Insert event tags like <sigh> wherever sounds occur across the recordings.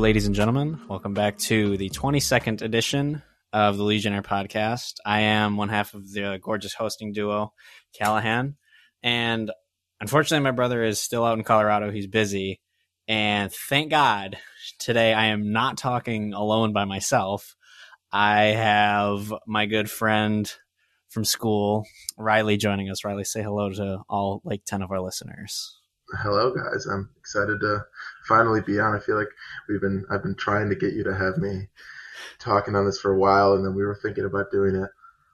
Ladies and gentlemen. Welcome back to the 22nd edition of the Legionnaire podcast. I am one half of the gorgeous hosting duo, Callahan. And unfortunately, my brother is still out in Colorado. He's busy. And thank God today I am not talking alone by myself. I have my good friend from school, Riley, joining us. Riley, say hello to all like 10 of our listeners. Hello, guys. I'm excited to finally be on. I feel like we've been I've been trying to get you to have me talking on this for a while, and then we were thinking about doing it.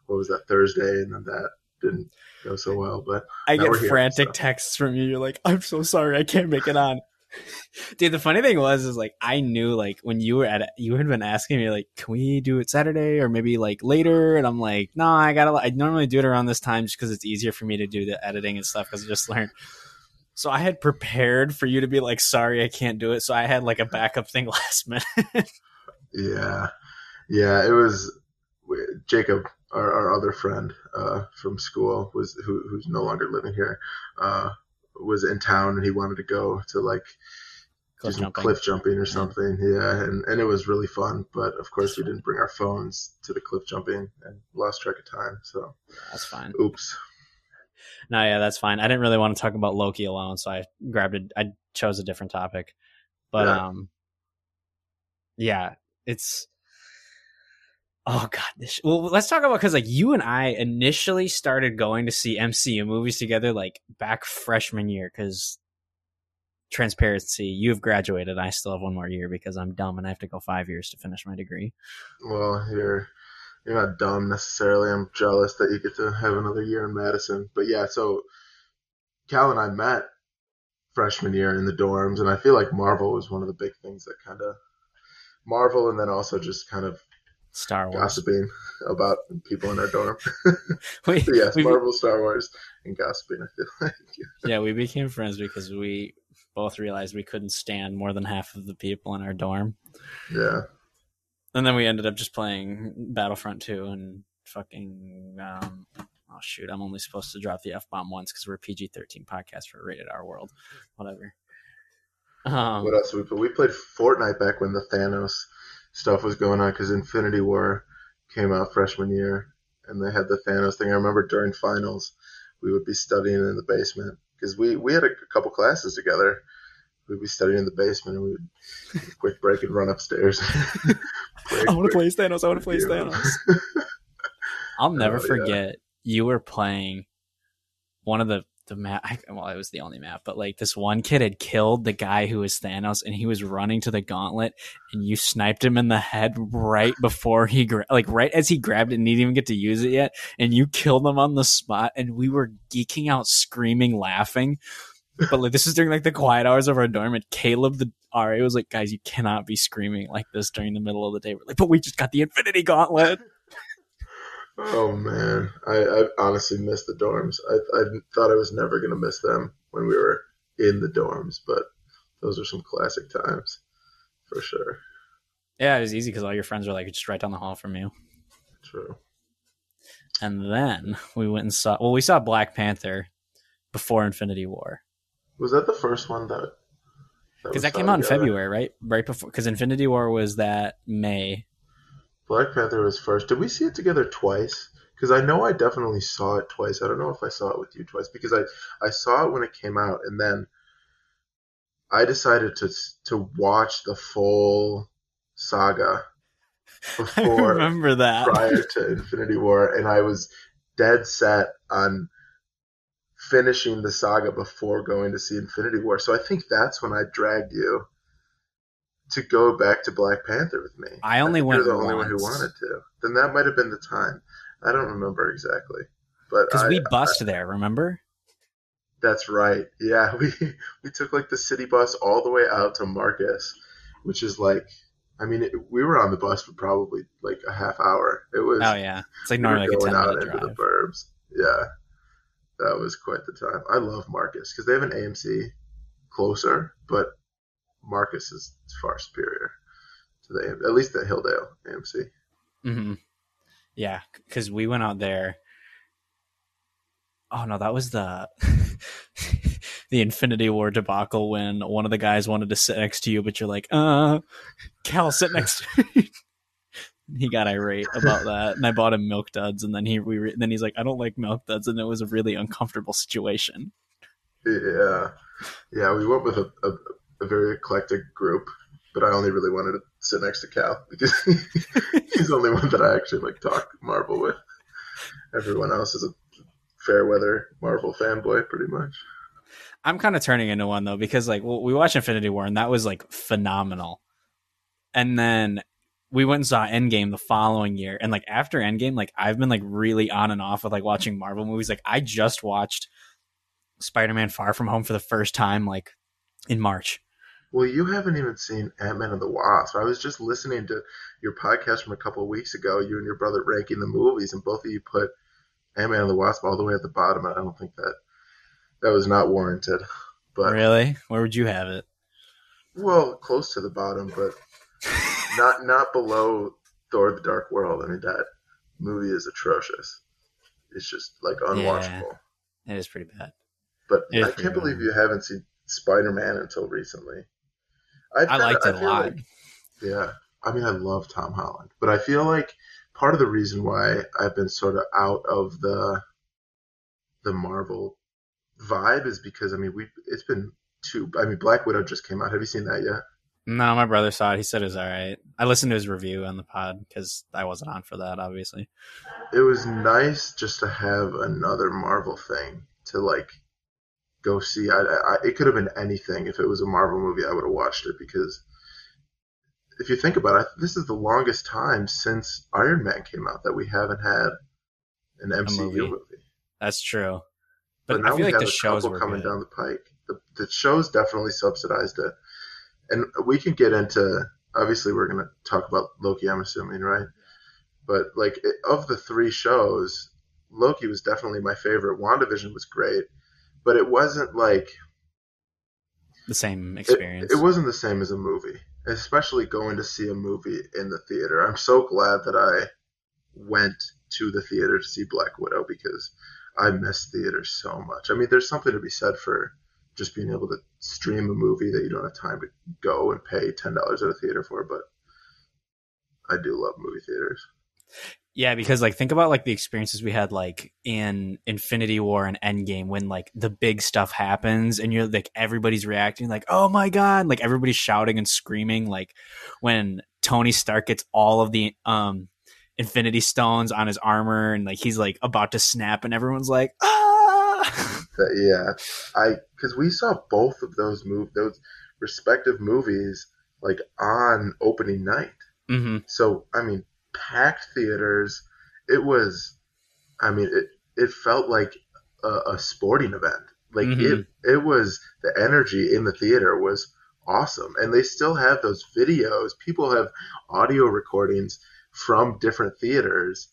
What was that Thursday, and then that didn't go so well. But I get here, frantic so. texts from you. You're like, I'm so sorry, I can't make it on. <laughs> Dude, the funny thing was, is like I knew like when you were at it, you had been asking me like, can we do it Saturday or maybe like later? And I'm like, no, I gotta. I normally do it around this time just because it's easier for me to do the editing and stuff because I just learned. So I had prepared for you to be like, sorry, I can't do it. So I had like a backup thing <laughs> last minute. Yeah, yeah. It was Jacob, our, our other friend uh, from school, was who, who's no longer living here. Uh, was in town and he wanted to go to like Cliff jumping. cliff jumping or something. Yeah, and, and it was really fun. But of course, we didn't bring our phones to the cliff jumping and lost track of time. So, That's fine. oops. No, yeah, that's fine. I didn't really want to talk about Loki alone, so I grabbed it. I chose a different topic, but Yeah. um, yeah, it's oh god. This, well, let's talk about because like you and I initially started going to see MCU movies together like back freshman year because transparency, you have graduated. I still have one more year because I'm dumb and I have to go five years to finish my degree. Well, you're you're not dumb necessarily. I'm jealous that you get to have another year in Madison. But yeah, so Cal and I met freshman year in the dorms, and I feel like Marvel was one of the big things that kind of Marvel, and then also just kind of Star Wars. gossiping about people in our dorm. <laughs> <laughs> We, So yes, we- Marvel, Star Wars, and gossiping. I feel like <laughs> yeah, we became friends because we both realized we couldn't stand more than half of the people in our dorm. yeah, and then we ended up just playing Battlefront 2 and fucking um oh shoot, I'm only supposed to drop the F bomb once because we're a PG thirteen podcast for rated R world. Whatever. Um what else? We we played Fortnite back when the Thanos stuff was going on because Infinity War came out freshman year, and they had the Thanos thing. I remember during finals, we would be studying in the basement because we we had a, couple classes together. We'd be studying in the basement, and we would quick break and run upstairs. <laughs> Play I want to play Thanos, I want to play game. Thanos. <laughs> I'll never Oh, yeah. forget you were playing one of the the map well it was the only map but like this one kid had killed the guy who was Thanos and he was running to the gauntlet and you sniped him in the head right before he gra- like right as he grabbed it and he didn't even get to use it yet and you killed him on the spot and we were geeking out screaming laughing but like this is during like the quiet hours of our dorm and Caleb the RA was like guys you cannot be screaming like this during the middle of the day we're like but we just got the infinity gauntlet Oh man, I, I honestly missed the dorms. I, I thought I was never gonna miss them when we were in the dorms, but those are some classic times for sure. Yeah, it was easy because all your friends were like just right down the hall from you. True. And then we went and saw. Well, we saw Black Panther before Infinity War Was that the first one that? because was that came out in? February, right? Right before because Infinity War was that May. Black Panther was first. Did we see it together twice? Because I know I definitely saw it twice. I don't know if I saw it with you twice because I I saw it when it came out, and then I decided to to watch the full saga <laughs> I before remember that. prior to Infinity War, and I was dead set on finishing the saga before going to see Infinity War. So I think that's when I dragged you to go back to Black Panther with me. I only think went You're the only one who wanted to. Then that might have been the time. I don't remember exactly, but Because we bust there, remember? that's right. Yeah, <laughs> we we took like the city bus all the way out to Marcus, which is like. I mean, it, we were on the bus for probably like a half hour. It was Oh yeah, it's like we normally like a going out minute into the burbs. Yeah, that was quite the time. I love Marcus because they have an AMC closer, but Marcus is far superior to the at least the Hilldale AMC. Mm-hmm. Yeah, because we went out there. Oh no, that was the. <laughs> the Infinity War debacle when one of the guys wanted to sit next to you, but you're like, uh, Cal, sit next to me. He got irate about that, and I bought him milk duds, and then he we re- then he's like, I don't like milk duds, and it was a really uncomfortable situation. Yeah, yeah, we went with a, a, a very eclectic group, but I only really wanted to sit next to Cal because <laughs> he's the only one that I actually like talk Marvel with. Everyone else is a fair weather Marvel fanboy, pretty much. I'm kind of turning into one though because like well, we watched Infinity War and that was like phenomenal, and then we went and saw Endgame the following year, and like after Endgame, like I've been like really on and off with like watching Marvel movies. Like I just watched Spider Man Far From Home for the first time like in March. Well, you haven't even seen Ant Man and the Wasp. I was just listening to your podcast from a couple of weeks ago. You and your brother ranking the movies, and both of you put Ant Man and the Wasp all the way at the bottom. I don't think that that was not warranted. But really, where would you have it? Well, close to the bottom, but <laughs> not not below Thor: The Dark World. I mean, that movie is atrocious. It's just like unwatchable. Yeah, it is pretty bad. But I can't believe bad. you haven't seen Spider Man until recently. I, I liked it a lot. Like, yeah, I mean, I love Tom Holland, but I feel like part of the reason why I've been sort of out of the the Marvel vibe is because I mean we it's been two. I mean, Black Widow just came out. Have you seen that yet? No, my brother saw it. He said it was all right. I listened to his review on the pod because I wasn't on for that, obviously. It was nice just to have another Marvel thing to like go see. I, I, it could have been anything. If it was a Marvel movie, I would have watched it because if you think about it, this is the longest time since Iron Man came out that we haven't had an MCU movie. movie. That's true. But, but now I feel we like have the shows coming good. down the pike. The, the shows definitely subsidized it, and we can get into. Obviously, we're going to talk about Loki. I'm assuming, right? But like it, of the three shows, Loki was definitely my favorite. WandaVision was great, but it wasn't like the same experience. It, it, wasn't the same as a movie, especially going to see a movie in the theater. I'm so glad that I went to the theater to see Black Widow because I miss theater so much. I mean, there's something to be said for just being able to stream a movie that you don't have time to go and pay ten dollars at a theater for, but I do love movie theaters. Yeah, because like think about like the experiences we had like in Infinity War and Endgame when like the big stuff happens and you're like everybody's reacting like oh my god like everybody's shouting and screaming like when Tony Stark gets all of the um Infinity Stones on his armor and like he's like about to snap and everyone's like ah <laughs> yeah I because we saw both of those move those respective movies like on opening night mm-hmm. so I mean packed theaters. It was, I mean, it it felt like a, a sporting event. Like mm-hmm. it it was the energy in the theater was awesome, and they still have those videos. People have audio recordings from different theaters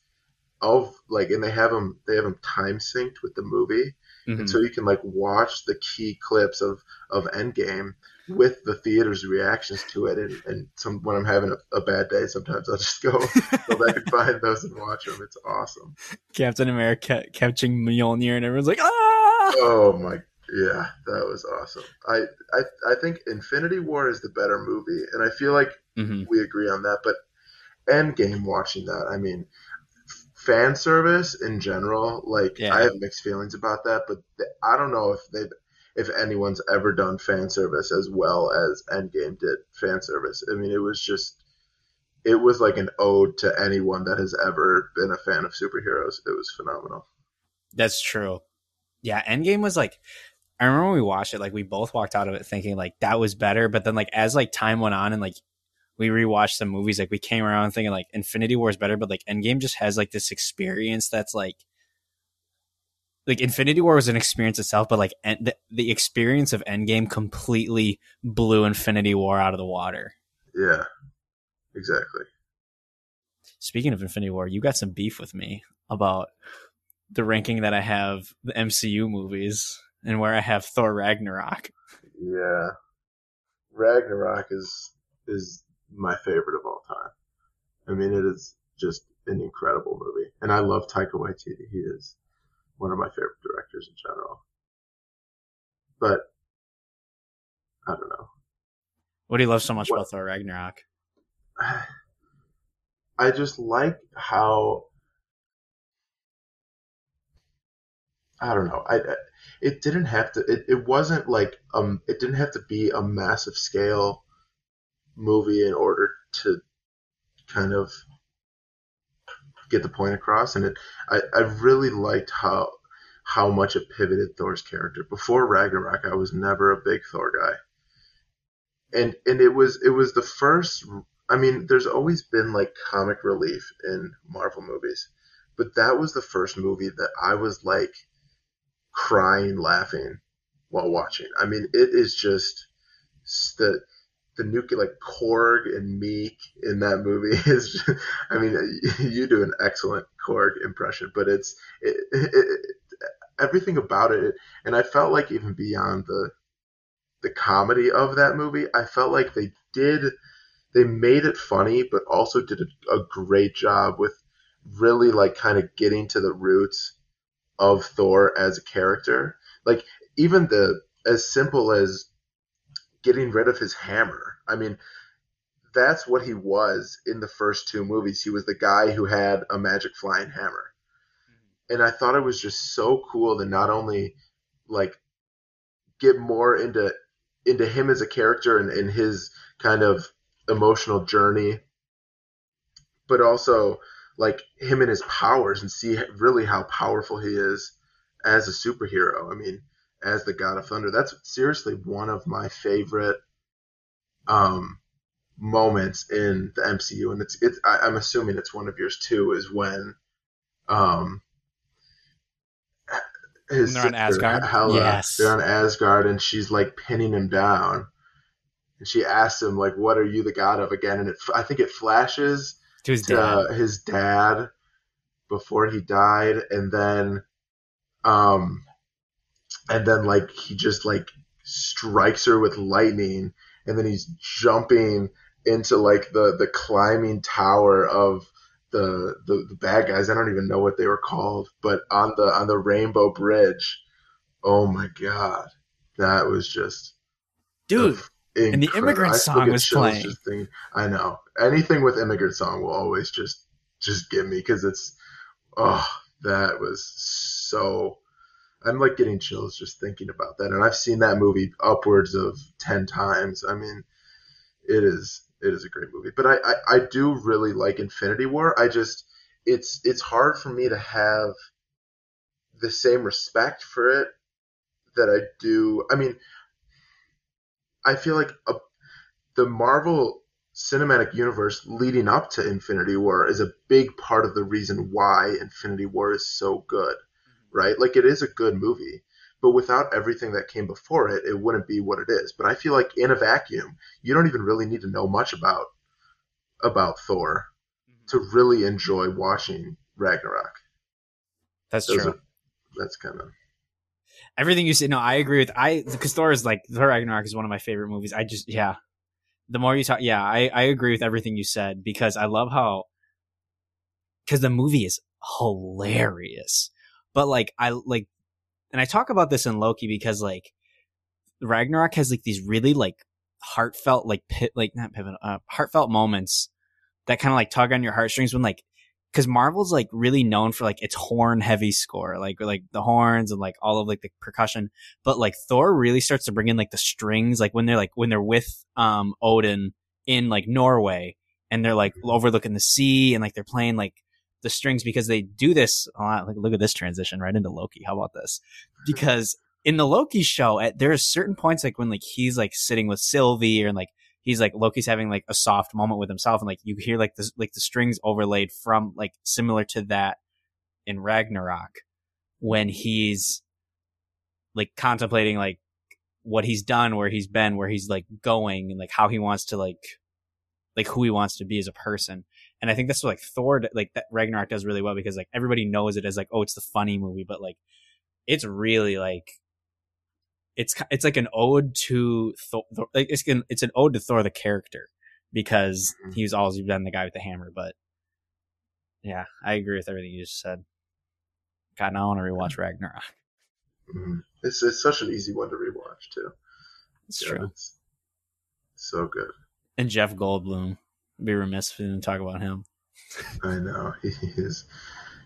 of like, and they have them they have them time synced with the movie. Mm-hmm. And so you can like watch the key clips of of Endgame with the theater's reactions to it. And, and some when I'm having a, a bad day, sometimes I'll just go go back and <laughs> find those and watch them. It's awesome. Captain America catching Mjolnir, and everyone's like, ah! Oh my, yeah, that was awesome. I I I think Infinity War is the better movie, and I feel like mm-hmm. we agree on that. But Endgame, watching that, I mean. Fan service in general, like yeah. I have mixed feelings about that, but I don't know if they've if anyone's ever done fan service as well as Endgame did fan service. I mean, it was just it was like an ode to anyone that has ever been a fan of superheroes. It was phenomenal. That's true. Yeah, Endgame was like I remember when we watched it, like we both walked out of it thinking like that was better, but then like as like time went on and like we rewatched some movies, like we came around thinking like Infinity War is better, but like Endgame just has like this experience that's like like Infinity War was an experience itself, but like en- the, the experience of Endgame completely blew Infinity War out of the water. Yeah, exactly. Speaking of Infinity War, you got some beef with me about the ranking that I have the MCU movies and where I have Thor Ragnarok. Yeah, Ragnarok is is my favorite of all time. I mean, it is just an incredible movie, and I love Taika Waititi. He is one of my favorite directors in general. but I don't know. What do you love so much What- about Thor Ragnarok? <sighs> I just like how I don't know. I, I it didn't have to. It, it wasn't like um. It didn't have to be a massive scale movie in order to kind of get the point across. And it, I, I really liked how how much it pivoted Thor's character. Before Ragnarok, I was never a big Thor guy, and and it was it was the first. I mean, there's always been like comic relief in Marvel movies, but that was the first movie that I was like crying, laughing while watching. I mean, it is just the the nuke like Korg and Miek in that movie <laughs> is. Just, I mean, you do an excellent Korg impression, but it's it, it, it, everything about it, and I felt like even beyond the the comedy of that movie, I felt like they did they made it funny, but also did a, a great job with really like kind of getting to the roots of Thor as a character. Like even the as simple as getting rid of his hammer. I mean, that's what he was in the first two movies. He was the guy who had a magic flying hammer. Mm-hmm. And I thought it was just so cool to not only like get more into into him as a character and, and his kind of emotional journey, but also like him and his powers and see really how powerful he is as a superhero. I mean, as the God of Thunder. That's seriously one of my favorite um, moments in the MCU, and it's it's. I, I'm assuming it's one of yours too. Is when um, his When they're on Asgard? Hela, Yes. they're on Asgard, and she's like pinning him down. And she asks him like, "What are you the god of again?" And it, I think it flashes To his to dad. his dad before he died, and then, um, and then like he just like strikes her with lightning, and then he's jumping into like the the climbing tower of the, the the bad guys. I don't even know what they were called, but on the on the Rainbow Bridge. Oh my god, that was just Dude, and the. Immigrant Song was playing. Thinking, I know anything with immigrant song will always just just get me because it's oh that was so. I'm like getting chills just thinking about that, and I've seen that movie upwards of ten times. I mean, it is it is a great movie, but I, I I do really like Infinity War. I just it's it's hard for me to have the same respect for it that I do. I mean, I feel like a, the Marvel cinematic universe leading up to Infinity War is a big part of the reason why Infinity War is so good, right? Like it is a good movie, but without everything that came before it, it wouldn't be what it is. But I feel like in a vacuum, you don't even really need to know much about about Thor mm-hmm. to really enjoy watching Ragnarok. That's Those true. are- that's kind of Everything you said, no, I agree with. I because Thor is like Thor Ragnarok is one of my favorite movies. I just yeah. The more you talk, yeah, I I agree with everything you said because I love how because the movie is hilarious, but like I like, and I talk about this in Loki because like Ragnarok has like these really like heartfelt like pit like not pivot uh, heartfelt moments that kind of like tug on your heartstrings when like because Marvel's like really known for like its horn heavy score, like like the horns and like all of like the percussion. But like Thor really starts to bring in like the strings, like when they're like when they're with um Odin in like Norway and they're like overlooking the sea and like they're playing like the strings because they do this a lot. Like look at this transition right into Loki. How about this? Because in the Loki show, at there are certain points like when like he's like sitting with Sylvie and like he's like Loki's having like a soft moment with himself, and like you hear like the like the strings overlaid from like similar to that in Ragnarok when he's like contemplating like what he's done, where he's been, where he's like going, and like how he wants to like like who he wants to be as a person. And I think that's what like Thor like that Ragnarok does really well because like everybody knows it as like oh it's the funny movie, but like it's really like it's it's like an ode to Thor. Like it's an, it's an ode to Thor the character because Mhm. he's always been the guy with the hammer. But yeah, I agree with everything you just said. God, now I want to rewatch Ragnarok. Mhm. It's it's such an easy one to rewatch too. It's Yeah, true. It's so good. And Jeff Goldblum. Be remiss if we didn't talk about him. I know <laughs> he is.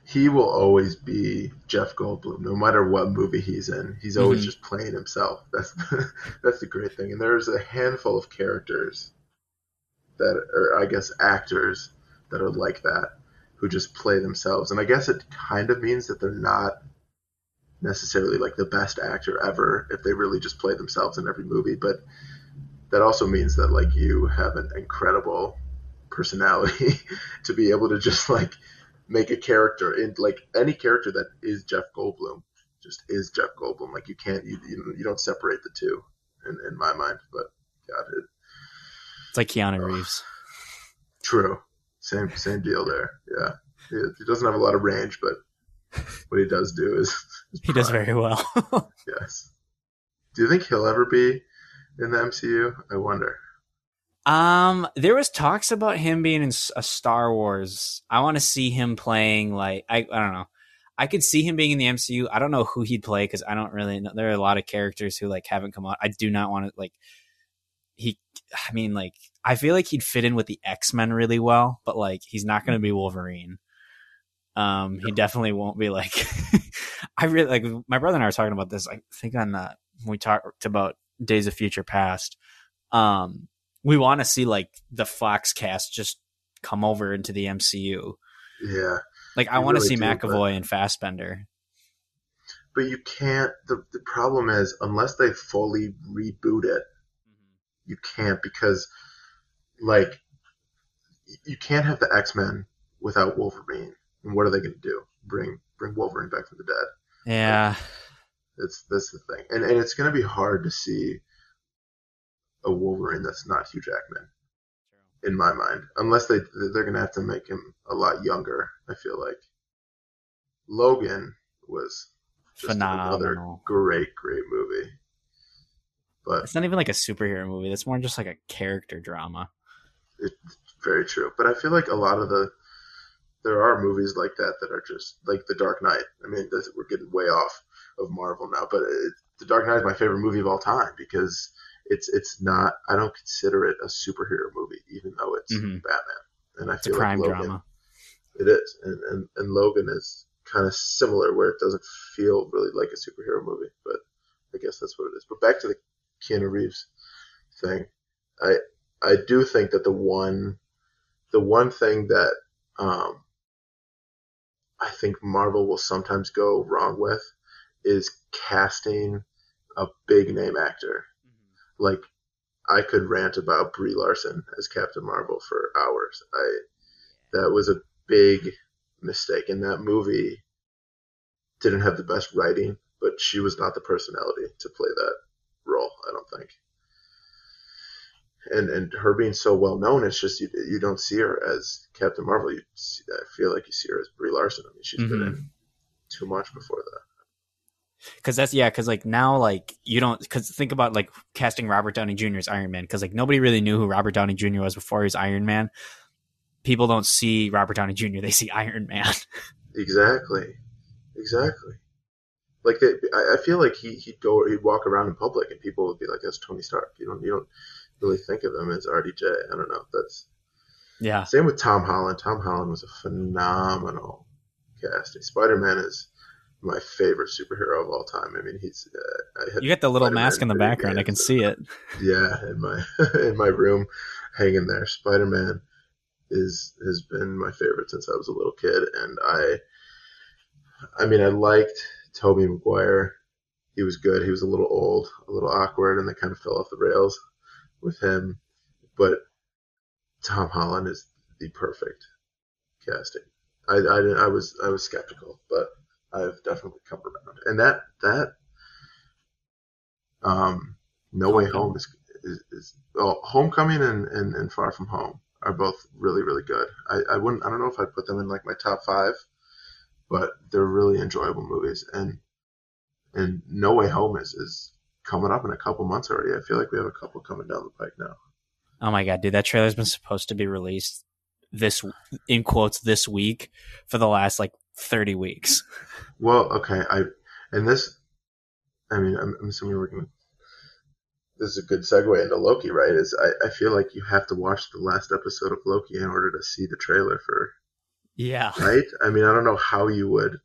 He will always be Jeff Goldblum, no matter what movie he's in. He's always Mhm. just playing himself. That's <laughs> that's the great thing. And there's a handful of characters that are, I guess, actors that are like that, who just play themselves. And I guess it kind of means that they're not necessarily like the best actor ever if they really just play themselves in every movie. But that also means that like you have an incredible personality <laughs> to be able to just like make a character and like any character that is Jeff Goldblum just is Jeff Goldblum. Like you can't you you, don't separate the two in, in my mind. But God, it, It's like Keanu Reeves. true. Same same deal there. Yeah, he, he doesn't have a lot of range, but what he does do is, is He does very well. <laughs> Yes. Do you think he'll ever be in the MCU? I wonder. Um, there was talks about him being in a Star Wars. I want to see him playing like I I don't know. I could see him being in the MCU. I don't know who he'd play because I don't really know. There are a lot of characters who like haven't come out. I do not want to like he. I mean, like I feel like he'd fit in with the X Men really well, but like he's not going to be Wolverine. Um, he definitely won't be like. <laughs> I really like my brother and I were talking about this. I think on uh, we talked about Days of Future Past. Um, we want to see like the Fox cast just come over into the MCU. Yeah. Like I want to really see do, McAvoy and Fassbender. But you can't the the problem is unless they fully reboot it, mm-hmm. you can't because like you can't have the X-Men without Wolverine. And what are they going to do? Bring bring Wolverine back from the dead. Yeah, That's that's the thing. And and it's going to be hard to see a Wolverine that's not Hugh Jackman in my mind, unless they they're going to have to make him a lot younger. I feel like Logan was just another phenomenal. great great movie, but It's not even like a superhero movie. That's more just like a character drama. It's very true. But I feel like a lot of the there are movies like that that are just like The Dark Knight. I mean, this, we're getting way off of Marvel now, but it, The Dark Knight is my favorite movie of all time because it's it's not. I don't consider it a superhero movie, even though it's Mhm. Batman. And I It's a crime like Logan, drama. It is, and, and and Logan is kind of similar, where it doesn't feel really like a superhero movie, but I guess that's what it is. But back to the Keanu Reeves thing, I I do think that the one the one thing that um, I think Marvel will sometimes go wrong with is casting a big name actor. Like I could rant about Brie Larson as Captain Marvel for hours. I that was a big mistake, and that movie didn't have the best writing, but she was not the personality to play that role. I don't think. And and her being so well known, it's just you, you don't see her as Captain Marvel. You see, I feel like you see her as Brie Larson. I mean, she's been Mhm. in too much before that. Because that's yeah. Because like now, like you don't. Because think about like casting Robert Downey Jr. as Iron Man. Because like nobody really knew who Robert Downey Jr. was before he was Iron Man. People don't see Robert Downey Jr. They see Iron Man. <laughs> Exactly, exactly. Like they, I, I feel like he he'd go he'd walk around in public and people would be like, "That's Tony Stark." You don't you don't really think of him as RDJ. I don't know. That's yeah. same with Tom Holland. Tom Holland was a phenomenal casting. Spider Man is my favorite superhero of all time. I mean, he's uh, I had You got the little Spider-Man mask in the background. I can see it. <laughs> yeah in my <laughs> in my room hanging there. Spider-man is has been my favorite since i was a little kid. And i i mean i liked tobey maguire. He was good. He was a little old a little awkward and they kind of fell off the rails with him. But tom holland is the perfect casting. I i, didn't- I was i was skeptical but i've definitely come around and that that um no way home is is, is well, Homecoming and, and, and Far From Home are both really really good. I, I wouldn't I don't know if I'd put them in like my top five, but they're really enjoyable movies. And and No Way Home is is coming up in a couple months already. I feel like we have a couple coming down the pike now. Oh my god, dude! That trailer's been supposed to be released this in quotes this week for the last like thirty weeks. <laughs> Well, okay, I and this I mean, I'm, I'm assuming we're going to. This is a good segue into Loki, right? Is I, I feel like you have to watch the last episode of Loki in order to see the trailer for. Yeah. Right. I mean, I don't know how you would.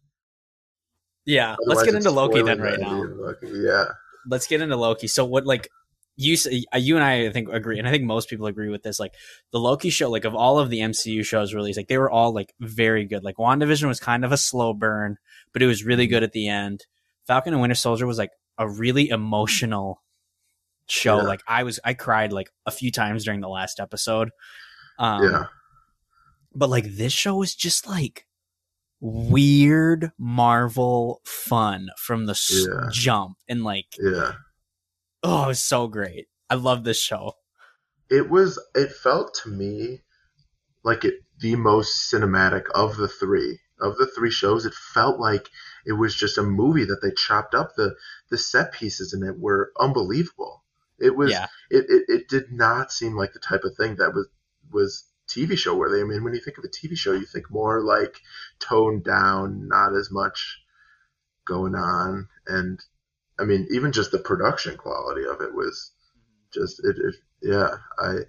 Yeah. Let's get into Loki then, right now. Loki. Yeah. Let's get into Loki. So what, like, you uh, you and I, I think agree, and I think most people agree with this. Like the Loki show, like of all of the MCU shows released, like they were all like very good. Like WandaVision was kind of a slow burn, but it was really mm-hmm. good at the end. Falcon and Winter Soldier was like a really emotional show. Yeah. Like I was, I cried like a few times during the last episode. Um, yeah. But like this show was just like weird Marvel fun from the yeah. jump, and like yeah Oh, it was so great. I love this show. It was. It felt to me like it the most cinematic of the three of the three shows. It felt like it was just a movie that they chopped up. The the set pieces in it were unbelievable. It was. Yeah. It, it it did not seem like the type of thing that was was TV show worthy. I mean, when you think of a TV show, you think more like toned down, not as much going on, and I mean, even just the production quality of it was just it. it yeah, I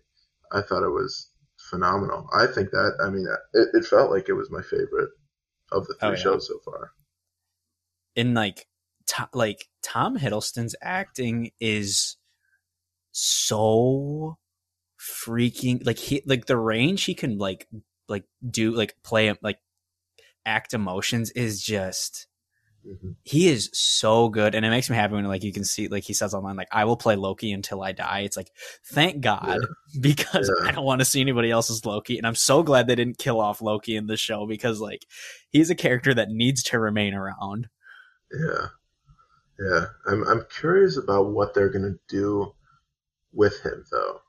I thought it was phenomenal. I think that I mean it, it felt like it was my favorite of the three oh, yeah. shows so far. In like to, like Tom Hiddleston's acting is so freaking like he like the range he can like like do like play like act emotions is just Mm-hmm. He is so good, and it makes me happy when like you can see like he says online like I will play Loki until I die. It's like thank God yeah. <laughs> because yeah. I don't want to see anybody else's Loki, and I'm so glad they didn't kill off Loki in the show because like he's a character that needs to remain around. Yeah, yeah. I'm I'm curious about what they're gonna do with him though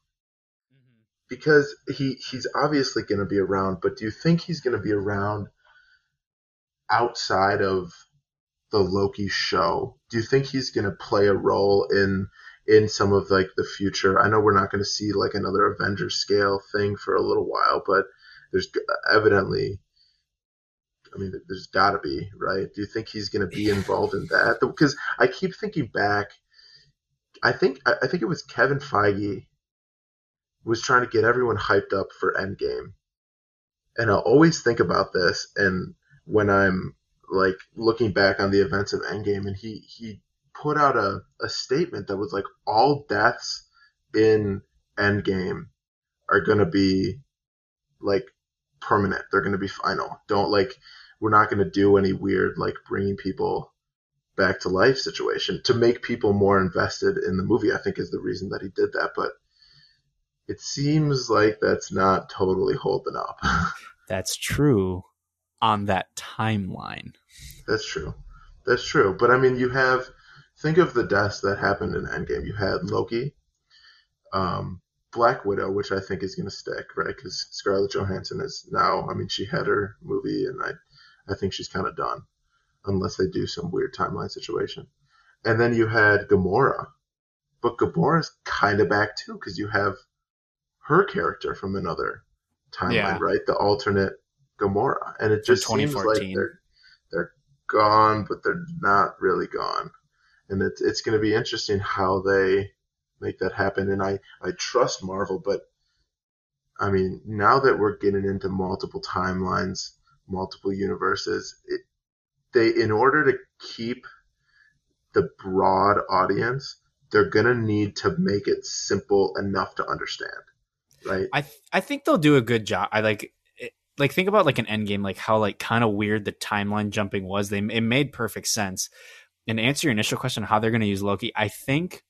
mm-hmm. because he he's obviously going to be around but do you think he's going to be around outside of the Loki show. Do you think he's going to play a role in in some of like the future? I know we're not going to see like another Avengers scale thing for a little while, but there's evidently I mean, there's got to be, right? Do you think he's going to be involved in that? Because I keep thinking back. I think I think it was Kevin Feige was trying to get everyone hyped up for Endgame, and I'll always think about this. And when I'm like looking back on the events of Endgame, and he he put out a, a statement that was like all deaths in Endgame are gonna be like permanent. They're gonna be final. Don't like we're not gonna do any weird like bringing people back to life situation to make people more invested in the movie. I think is the reason that he did that, but it seems like that's not totally holding up. <laughs> that's true on that timeline. That's true. That's true. But I mean, you have think of the deaths that happened in Endgame. You had Loki, um, Black Widow, which I think is going to stick, right? Because Scarlett Johansson is now. I mean, she had her movie, and I, I think she's kind of done, unless they do some weird timeline situation. And then you had Gamora, but Gamora's kind of back too, because you have her character from another timeline, yeah. right? The alternate Gamora, and it just seems like they're they're gone, but they're not really gone, and it's it's going to be interesting how they make that happen. And I I trust Marvel, but I mean now that we're getting into multiple timelines, multiple universes, it, they in order to keep the broad audience, they're gonna need to make it simple enough to understand, right? I th- I think they'll do a good job. I like like think about like an end game, like how like kind of weird the timeline jumping was. They it made perfect sense. And to answer your initial question, how they're going to use Loki, I think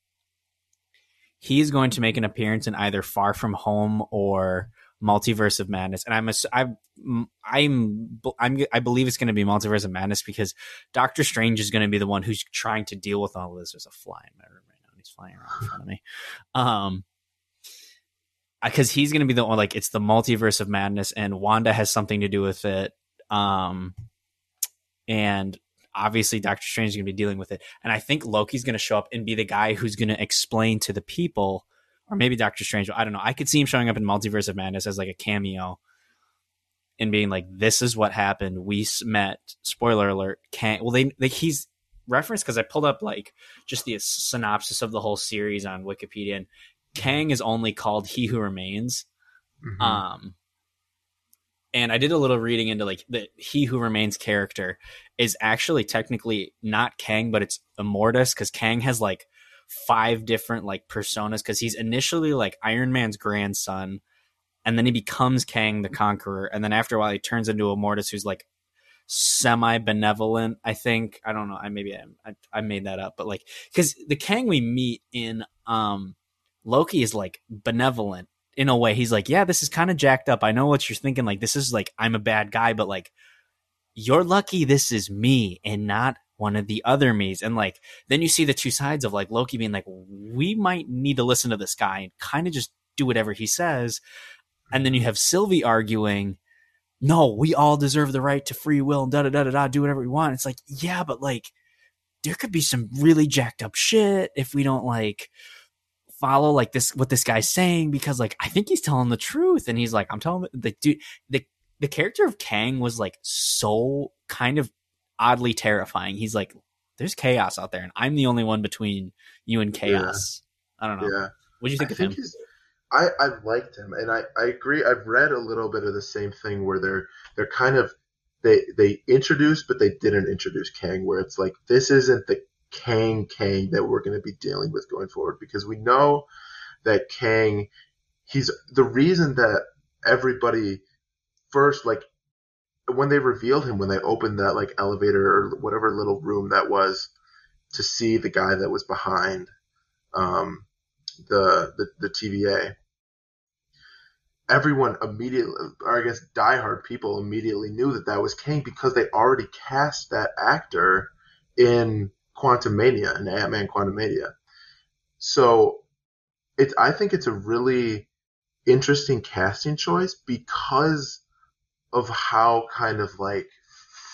he's going to make an appearance in either Far From Home or Multiverse of Madness. And I'm a, I'm I'm I'm I believe it's going to be Multiverse of Madness because Doctor Strange is going to be the one who's trying to deal with all of this. There's a fly in my room right now. And he's flying around in front of me. Um, because he's going to be the one like it's the multiverse of madness and wanda has something to do with it um and obviously doctor strange is going to be dealing with it. And i think loki's going to show up and be the guy who's going to explain to the people or maybe doctor strange i don't know. I could see him showing up in multiverse of madness as like a cameo and being like this is what happened. We met spoiler alert can't well they, they he's reference because I pulled up like just the synopsis of the whole series on Wikipedia, and Kang is only called He Who Remains. Mhm. Um, and I did a little reading into like the He Who Remains character is actually technically not Kang, but it's Immortus because Kang has like five different like personas because he's initially like Iron Man's grandson, and then he becomes Kang the Conqueror, and then after a while he turns into Immortus, who's like semi benevolent. I think I don't know. I maybe I, I, I made that up, but like because the Kang we meet in um Loki is like benevolent in a way. He's like, yeah, this is kind of jacked up. I know what you're thinking. Like this is like I'm a bad guy, but like you're lucky this is me and not one of the other me's. And like then you see the two sides of like Loki being like, we might need to listen to this guy and kind of just do whatever he says. And then you have Sylvie arguing, no, we all deserve the right to free will and da da da da da, do whatever we want. It's like, yeah, but like there could be some really jacked up shit if we don't like follow like this what this guy's saying because like I think he's telling the truth and he's like I'm telling the dude the the character of Kang was like so kind of oddly terrifying. He's like there's chaos out there and I'm the only one between you and chaos. I don't know. Yeah. What do you think I of think him? I I liked him, and I I agree. I've read a little bit of the same thing where they're they're kind of they they introduced, but they didn't introduce Kang. Where it's like this isn't the Kang Kang that we're going to be dealing with going forward because we know that Kang he's the reason that everybody first like when they revealed him when they opened that like elevator or whatever little room that was to see the guy that was behind um the the, the TVA. Everyone immediately, or I guess diehard people immediately knew that that was Kang because they already cast that actor in Quantumania and Ant Man Quantumania. So, it I think it's a really interesting casting choice because of how kind of like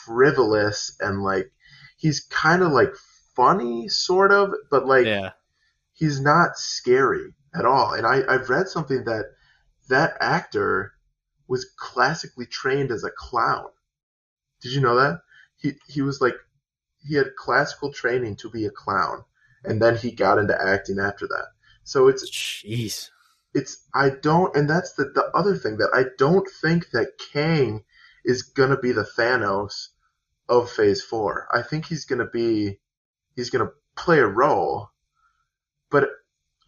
frivolous and like he's kind of like funny sort of, but like yeah. he's not scary at all. And I, I've read something that that actor was classically trained as a clown. Did you know that? He he was like he had classical training to be a clown, and then he got into acting after that. So it's Jeez. it's I don't and that's the the other thing that I don't think that Kang is gonna be the Thanos of Phase Four. I think he's gonna be he's gonna play a role, but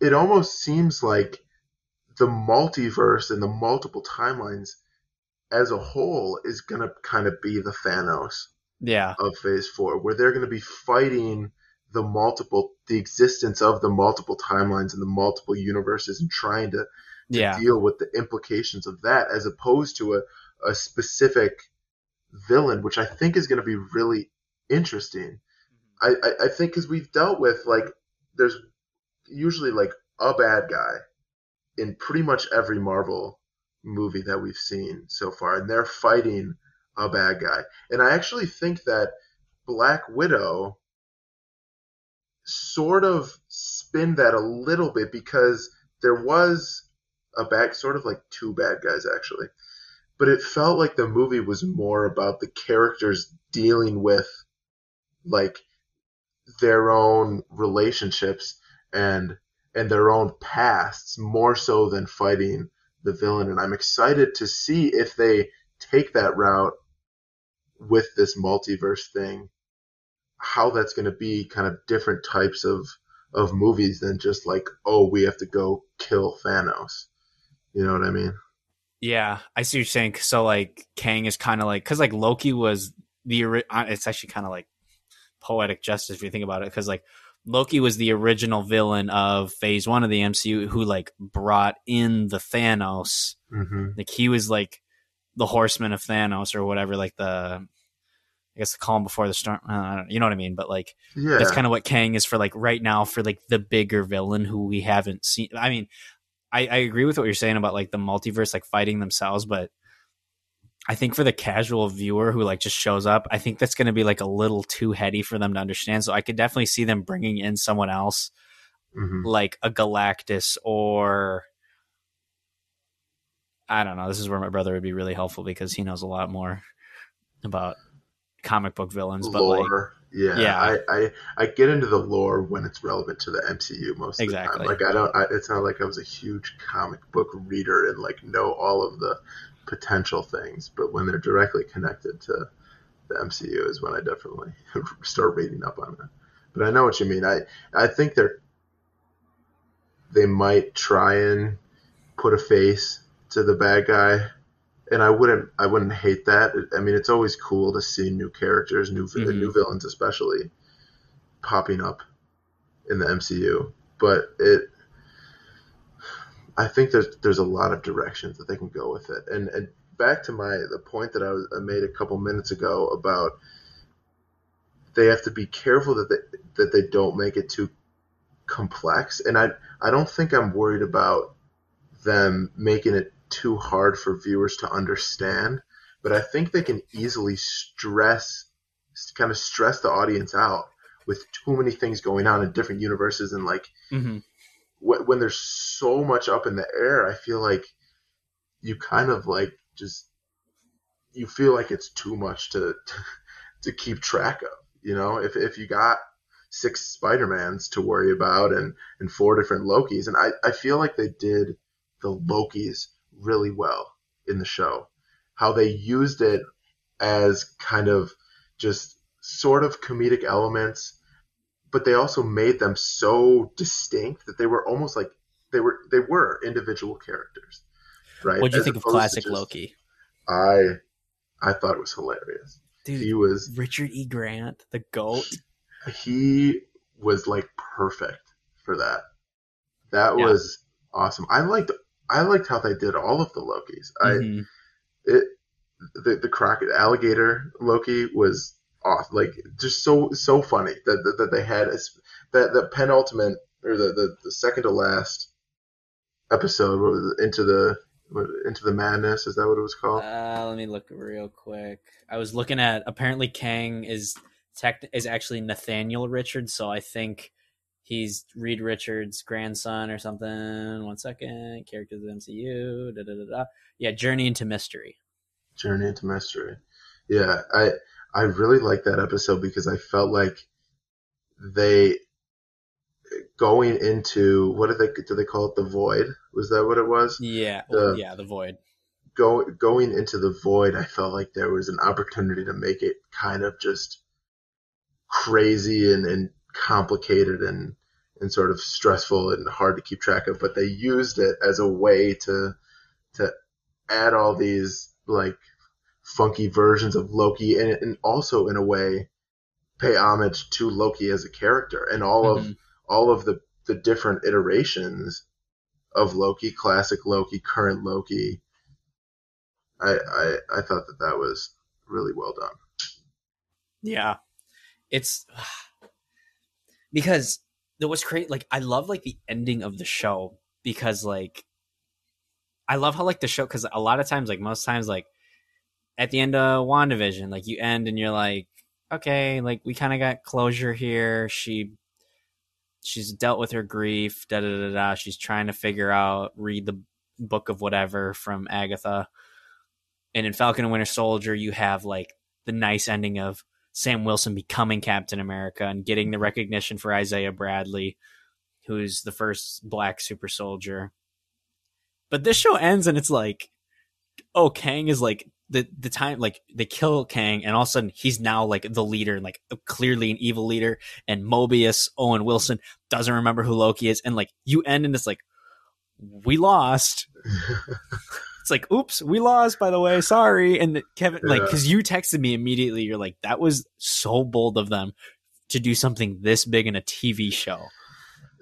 it almost seems like the multiverse and the multiple timelines as a whole is gonna kind of be the Thanos Yeah. of Phase Four, where they're gonna be fighting the multiple the existence of the multiple timelines and the multiple universes and trying to to Yeah. deal with the implications of that as opposed to a, a specific villain, which I think is going to be really interesting. Mm-hmm. I, I, I think because we've dealt with like there's usually like a bad guy in pretty much every Marvel movie that we've seen so far, and they're fighting a bad guy. And I actually think that Black Widow sort of spin that a little bit because there was a bad, sort of like two bad guys actually, but it felt like the movie was more about the characters dealing with like their own relationships and and their own pasts more so than fighting the villain and I'm excited to see if they take that route with this multiverse thing how that's going to be kind of different types of of movies than just like oh we have to go kill Thanos you know what I mean Yeah, I see what you're saying. So like Kang is kind of like because like Loki was the uh, it's actually kind of like poetic justice if you think about it because like Loki was the original villain of Phase One of the MCU who like brought in the Thanos. mm-hmm. Like he was like the Horseman of Thanos or whatever. Like the I guess the calm before the storm. Uh, you know what I mean? But like yeah that's kind of what Kang is for like right now for like the bigger villain who we haven't seen. I mean, I, I agree with what you're saying about like the multiverse like fighting themselves, but I think for the casual viewer who like just shows up, I think that's going to be like a little too heady for them to understand. So I could definitely see them bringing in someone else hmm like a Galactus or I don't know. This is where my brother would be really helpful because he knows a lot more about comic book villains. But like, Yeah, Yeah. I, I I get into the lore when it's relevant to the MCU most of the time. Like I don't, I, it's not like I was a huge comic book reader and like know all of the potential things, but when they're directly connected to the MCU is when I definitely <laughs> start reading up on it. But I know what you mean. I I think they're they might try and put a face to the bad guy and I wouldn't I wouldn't hate that. I mean, it's always cool to see new characters, new Mhm. new villains, especially popping up in the MCU. But it, I think there's there's a lot of directions that they can go with it. And and back to my the point that I, was, I made a couple minutes ago about they have to be careful that they that they don't make it too complex. And I I don't think I'm worried about them making it too hard for viewers to understand, but I think they can easily stress, kind of stress the audience out with too many things going on in different universes and like hmm when, when there's so much up in the air, I feel like you kind of like just you feel like it's too much to <laughs> to keep track of. You know, if if you got six Spider-Mans to worry about and and four different Lokis, and I I feel like they did the Lokis really well in the show. How they used it as kind of just sort of comedic elements, but they also made them so distinct that they were almost like they were they were individual characters. Right? What do you As think of classic just- Loki? I I thought it was hilarious. Dude, He was Richard E. Grant, the goat. <laughs> he was like perfect for that. That Yeah. was awesome. I liked I liked how they did all of the Lokis. I Mhm. it the the crocodile alligator Loki was off Like just so so funny that that, that they had as- that the penultimate or the, the the second to last episode what was it, into the into the madness. Is that what it was called? Uh, let me look real quick. I was looking at apparently Kang is tech is actually Nathaniel Richards, so I think he's Reed Richards' grandson or something. One second, characters of the MCU. Da, da, da, da. Yeah, Journey into Mystery. Journey into Mystery. Yeah, I I really liked that episode because I felt like they going into what did they do they call it the void? Was that what it was? Yeah, The- yeah, the Void. Go going into the void, I felt like there was an opportunity to make it kind of just crazy and, and complicated and and sort of stressful and hard to keep track of, but they used it as a way to to add all these like funky versions of Loki and, and also in a way pay homage to Loki as a character and all of Mhm. all of the the different iterations of Loki, classic Loki, current Loki. I I, I thought that that was really well done. Yeah, it's because there was great. Like I love like the ending of the show because like I love how like the show because a lot of times like most times like at the end of Wandavision like you end and you're like okay like we kind of got closure here. She she's dealt with her grief. Da da da da. She's trying to figure out read the book of whatever from Agatha. And in Falcon and Winter Soldier, you have like the nice ending of Sam Wilson becoming Captain America and getting the recognition for Isaiah Bradley, who's the first black super soldier. But this show ends and it's like, oh, Kang is like the the time like they kill Kang and all of a sudden he's now like the leader and like clearly an evil leader. And Mobius Owen Wilson doesn't remember who Loki is. And like you end and it's like we lost <laughs> it's like, oops, we lost, by the way. Sorry. And Kevin, like, because you texted me immediately, you're like, that was so bold of them to do something this big in a TV show.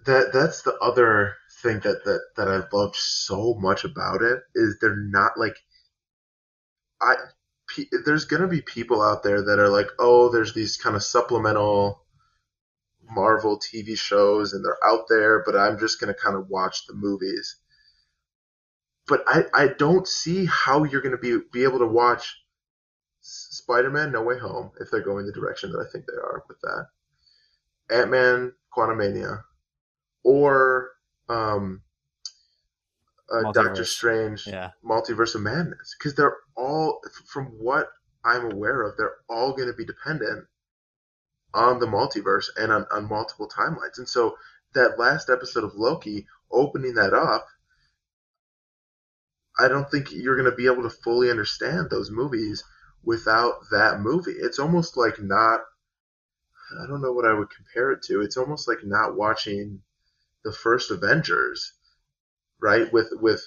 that that's the other thing that that that I love so much about it is they're not like I pe- there's gonna be people out there that are like oh there's these kind of supplemental Marvel TV shows and they're out there but I'm just gonna kind of watch the movies but I I don't see how you're gonna be be able to watch Spider-Man No Way Home if they're going the direction that I think they are with that Ant-Man Quantumania or um, uh, Doctor Strange, Yeah. Multiverse of Madness, because they're all, from what I'm aware of, they're all going to be dependent on the multiverse and on, on multiple timelines. And so that last episode of Loki opening that up, I don't think you're going to be able to fully understand those movies without that movie. It's almost like not, I don't know what I would compare it to. It's almost like not watching the first Avengers, right? With, with,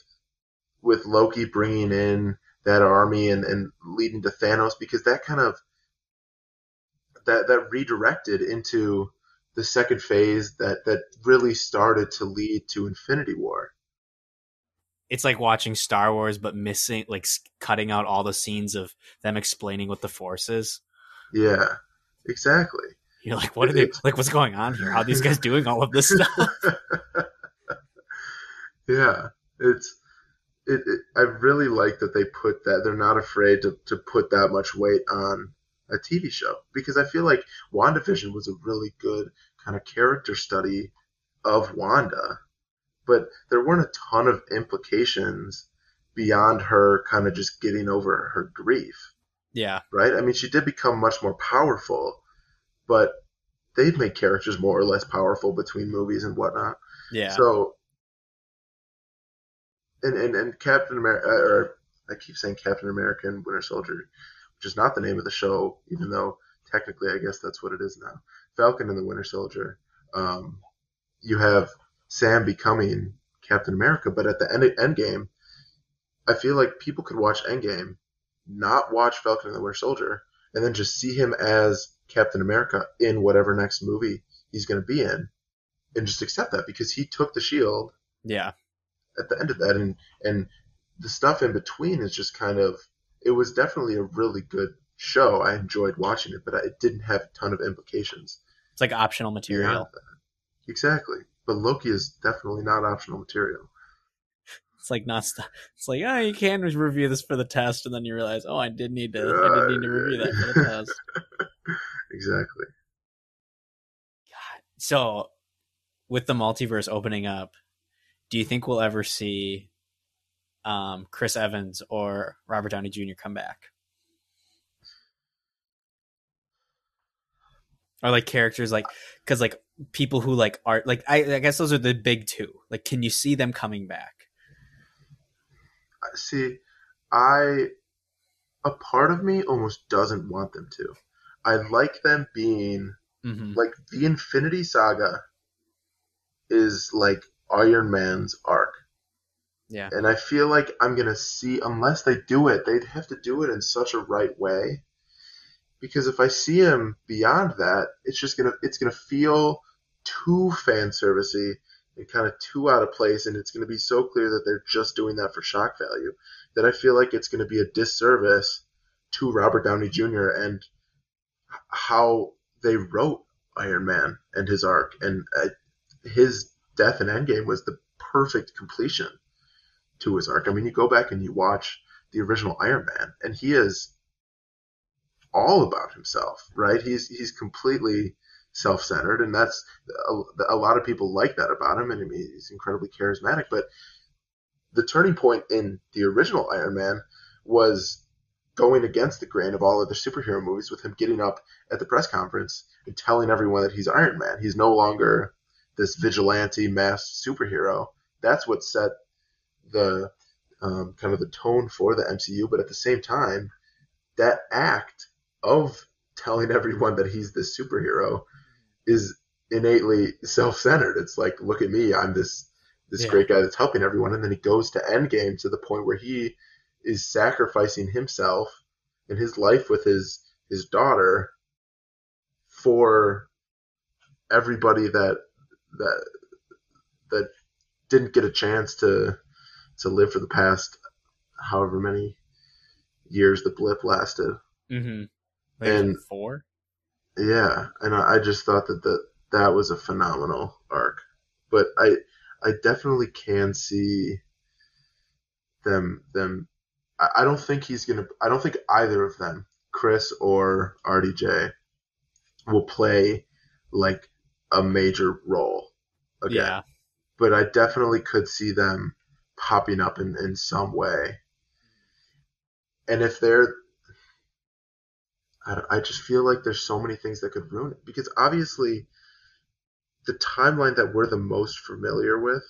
with Loki bringing in that army and, and leading to Thanos because that kind of, that, that redirected into the second phase that, that really started to lead to Infinity War it's like watching Star Wars, but missing like cutting out all the scenes of them explaining what the Force is. Yeah, exactly. You're like, what are they <laughs> like? What's going on here? How are these guys doing all of this stuff? <laughs> yeah, it's it, it, I really like that they put that. They're not afraid to to put that much weight on a TV show because I feel like WandaVision was a really good kind of character study of Wanda but there weren't a ton of implications beyond her kind of just getting over her grief. Yeah. Right? I mean, she did become much more powerful, but they've made characters more or less powerful between movies and whatnot. Yeah. So, and, and, and Captain America, or I keep saying Captain America and Winter Soldier, which is not the name of the show, even though technically I guess that's what it is now. Falcon and the Winter Soldier. Um, you have Sam becoming Captain America. But at the end of Endgame, I feel like people could watch Endgame, not watch Falcon and the Winter Soldier, and then just see him as Captain America in whatever next movie he's going to be in, and just accept that because he took the shield. Yeah. At the end of that, and and the stuff in between is just kind of. It was definitely a really good show. I enjoyed watching it, but it didn't have a ton of implications. It's like optional material. Yeah, Exactly but Loki is definitely not optional material. It's like not. St- it's like oh, you can review this for the test, and then you realize, oh, I did need to. I did need to review that for the test. <laughs> exactly. God. So, with the multiverse opening up, do you think we'll ever see um, Chris Evans or Robert Downey Jr. come back? or like characters like because like people who like art like I, I guess those are the big two. Like can you see them coming back? See i a part of me almost doesn't want them to. I like them being mm-hmm. like the infinity saga is like iron man's arc. Yeah. And i feel like i'm gonna see unless they do it they'd have to do it in such a right way. Because if I see him beyond that, it's just gonna it's gonna feel too fan servicey and kind of too out of place, and it's gonna be so clear that they're just doing that for shock value that I feel like it's gonna be a disservice to Robert Downey Jr. and how they wrote Iron Man and his arc, and uh, his death in Endgame was the perfect completion to his arc. I mean, you go back and you watch the original Iron Man, and he is all about himself, right? He's he's completely self-centered, and that's a, a lot of people like that about him, and he's incredibly charismatic. But the turning point in the original Iron Man was going against the grain of all other superhero movies, with him getting up at the press conference and telling everyone that he's Iron Man. He's no longer this vigilante masked superhero. That's what set the um, kind of the tone for the MCU. But at the same time, that act of telling everyone that he's this superhero is innately self-centered. It's like, look at me, I'm this this yeah. great guy that's helping everyone, and then he goes to Endgame to the point where he is sacrificing himself and his life with his his daughter for everybody that that that didn't get a chance to to live for the past however many years the blip lasted. Mm-hmm and four. Yeah, and I, I just thought that the, that was a phenomenal arc, but I I definitely can see them them. I, I don't think he's gonna. I don't think either of them, Chris or RDJ, will play like a major role again. Yeah. But I definitely could see them popping up in, in some way. And if they're I, I just feel like there's so many things that could ruin it because obviously the timeline that we're the most familiar with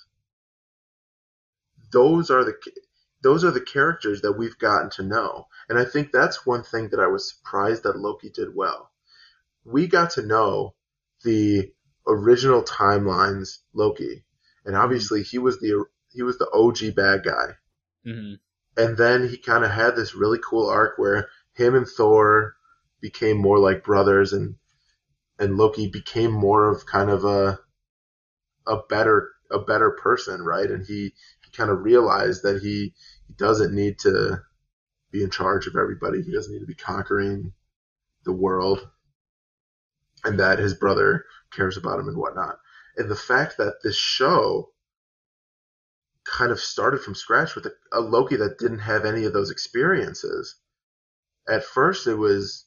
those are the those are the characters that we've gotten to know. And i think that's one thing that i was surprised that loki did well. We got to know the original timelines loki and obviously he was the he was the og bad guy. Hmm and then he kind of had this really cool arc where him and Thor became more like brothers, and and Loki became more of kind of a a better a better person, right? And he, he kind of realized that he, he doesn't need to be in charge of everybody. He doesn't need to be conquering the world, and that his brother cares about him and whatnot. And the fact that this show kind of started from scratch with a, a Loki that didn't have any of those experiences. At first, it was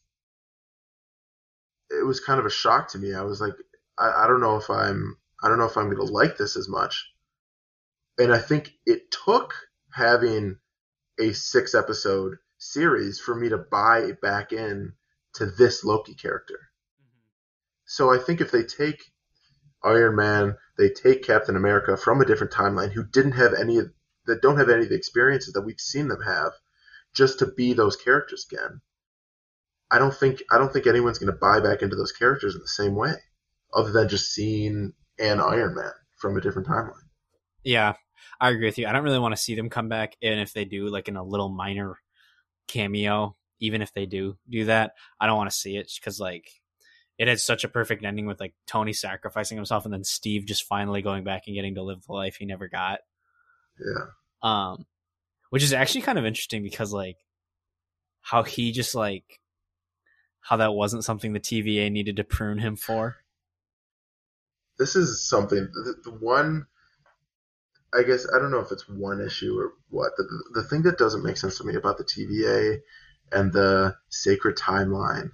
it was kind of a shock to me. I was like, I, I don't know if I'm I don't know if I'm going to like this as much. And I think it took having a six episode series for me to buy back in to this Loki character. Mm-hmm. So I think if they take Iron Man, they take Captain America from a different timeline who didn't have any of that don't have any of the experiences that we've seen them have just to be those characters again. I don't think I don't think anyone's going to buy back into those characters in the same way other than just seeing an Iron Man from a different timeline. Yeah, I agree with you. I don't really want to see them come back, and if they do, like in a little minor cameo, even if they do do that, I don't want to see it because like it had such a perfect ending with like Tony sacrificing himself and then Steve just finally going back and getting to live the life he never got. Yeah. Um, which is actually kind of interesting because like how he just like how that wasn't something the TVA needed to prune him for. This is something the, the one I guess I don't know if it's one issue or what. The, the thing that doesn't make sense to me about the TVA and the sacred timeline,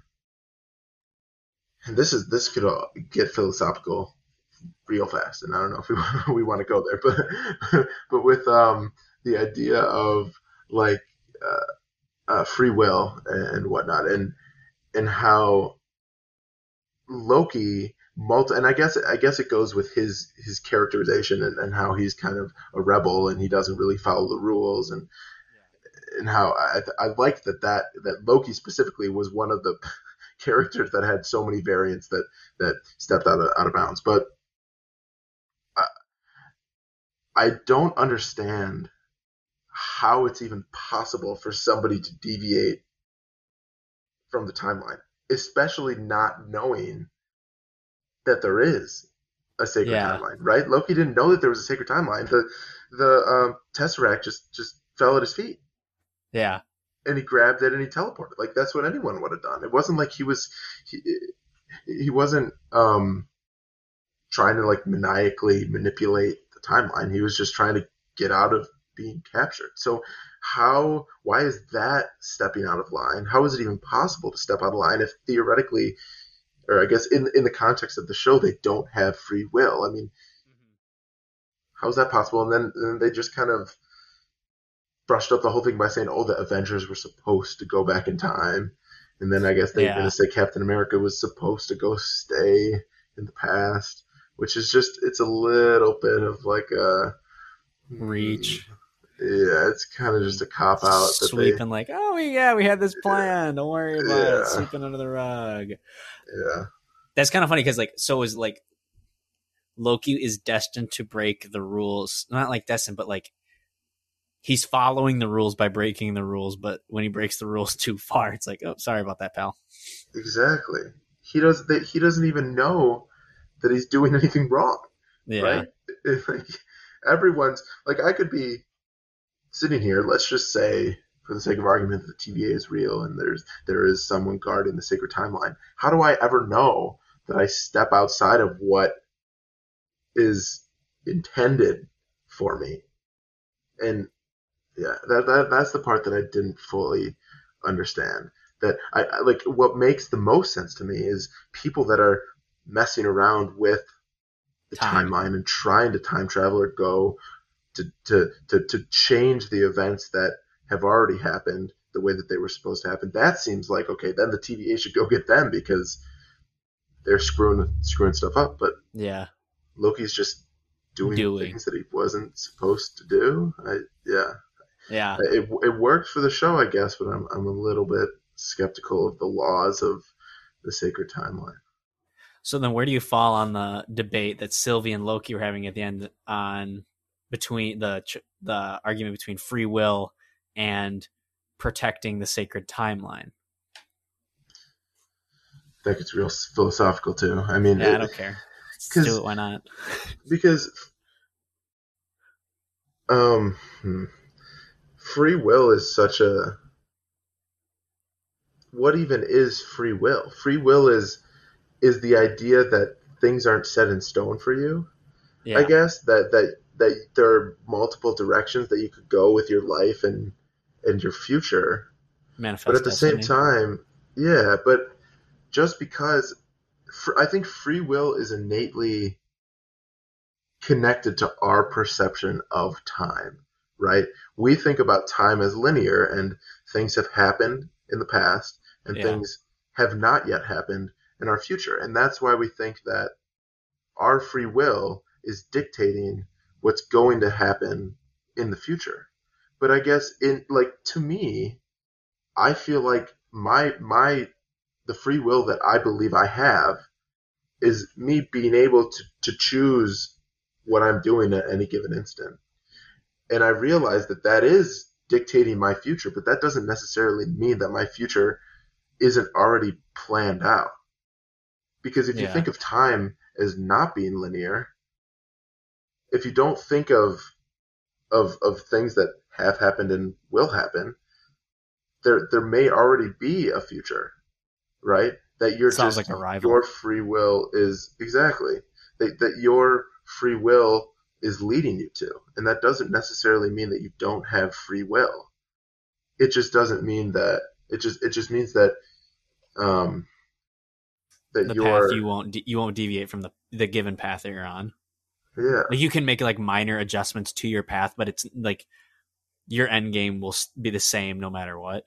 and this is this could get philosophical real fast, and I don't know if we <laughs> we want to go there, but <laughs> but with um the idea of like uh, uh, free will and whatnot, and and how Loki multi and I guess I guess it goes with his his characterization and, and how he's kind of a rebel and he doesn't really follow the rules and and how I I liked that that that Loki specifically was one of the <laughs> characters that had so many variants that that stepped out of out of bounds. But I, I don't understand how it's even possible for somebody to deviate from the timeline, especially not knowing that there is a sacred Yeah. timeline, right? Loki didn't know that there was a sacred timeline. The the um, Tesseract just just fell at his feet, Yeah. and he grabbed it and he teleported. Like that's what anyone would have done. It wasn't like he was he he wasn't um trying to like maniacally manipulate the timeline. He was just trying to get out of being captured. So how why is that stepping out of line? How is it even possible to step out of line if theoretically or I guess in in the context of the show they don't have free will? I mean, mm-hmm. how is that possible? And then, and then they just kind of brushed up the whole thing by saying, "Oh, the Avengers were supposed to go back in time," and then I guess they're Yeah. going to say Captain America was supposed to go stay in the past, which is just it's a little bit of like a hmm, Reach. Yeah, it's kind of just a cop out that they, Sweeping like, oh yeah, we had this plan. Don't worry about Yeah. it. Sweeping under the rug. yeah, That's kind of funny because like so is like Loki is destined to break the rules. Not like destined, but like he's following the rules by breaking the rules. But when he breaks the rules too far, it's like, oh, sorry about that, pal. exactly. He does that. He doesn't even know that he's doing anything wrong. Yeah, right? <laughs> Like everyone's like I could be sitting here. Let's just say, for the sake of argument, that the TVA is real and there's there is someone guarding the sacred timeline. How do I ever know that I step outside of what is intended for me? And yeah, that, that that's the part that I didn't fully understand. That I, I like what makes the most sense to me is people that are messing around with the Time. timeline and trying to time travel or go to, to, to, to change the events that have already happened. the way that they were supposed to happen. That seems like okay. Then the TVA should go get them because they're screwing screwing stuff up. But Yeah. Loki's just doing, Doing. things that he wasn't supposed to do. I, yeah, Yeah. it it worked for the show, I guess, but I'm I'm a little bit skeptical of the laws of the sacred timeline. So then, where do you fall on the debate that Sylvie and Loki were having at the end on between the the argument between free will and protecting the sacred timeline? I think it's real philosophical too. I mean, Yeah, I don't care. Let's 'cause- do it. Why not? <laughs> because um hmm, free will is such a what even is free will free will is is the idea that things aren't set in stone for you Yeah. i guess that that that there are multiple directions that you could go with your life and and your future. Manifest but at the same time yeah but just because fr- i think free will is innately connected to our perception of time right? We think about time as linear and things have happened in the past and Yeah. things have not yet happened in our future. And that's why we think that our free will is dictating what's going to happen in the future but i guess in like to me I feel like my my the free will that I believe I have is me being able to, to choose what I'm doing at any given instant. And I realize that that is dictating my future, but that doesn't necessarily mean that my future isn't already planned out. Because if you think of time as not being linear, if you don't think of of of things that have happened and will happen, there there may already be a future, right? That you're Sounds just like Arrival. your free will is exactly that that your free will is leading you to, and that doesn't necessarily mean that you don't have free will. It just doesn't mean that it just it just means that um that the path you won't de- you won't deviate from the the given path that you're on. Yeah Like you can make like minor adjustments to your path, but it's like your end game will be the same no matter what.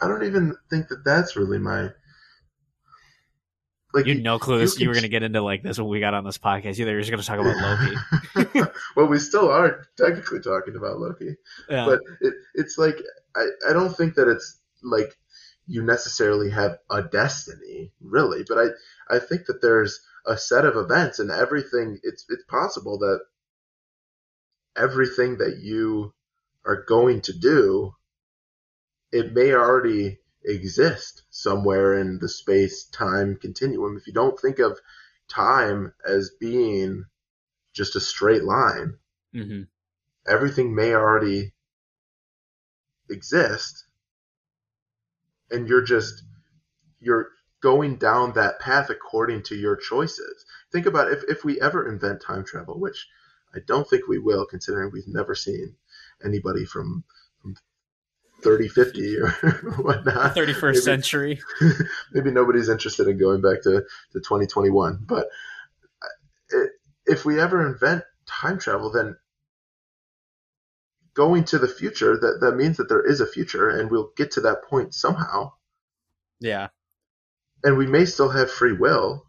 I don't even think that that's really my like You had no clue you you, were going to get into like this when we got on this podcast. Either you're just going to talk about Loki. <laughs> <laughs> well, we still are technically talking about Loki, Yeah. but it, it's like I, I don't think that it's like you necessarily have a destiny, really. But I I think that there's a set of events and everything. It's it's possible that everything that you are going to do, it may already exist somewhere in the space time continuum. If you don't think of time as being just a straight line, hmm everything may already exist and you're just you're going down that path according to your choices think about if, if we ever invent time travel which i don't think we will considering we've never seen anybody from, from 30 50 or <laughs> whatnot 31st Maybe- century. <laughs> maybe nobody's interested in going back to, to 2021 but uh, it, if we ever invent time travel then going to the future that, that means that there is a future and we'll get to that point somehow Yeah. And we may still have free will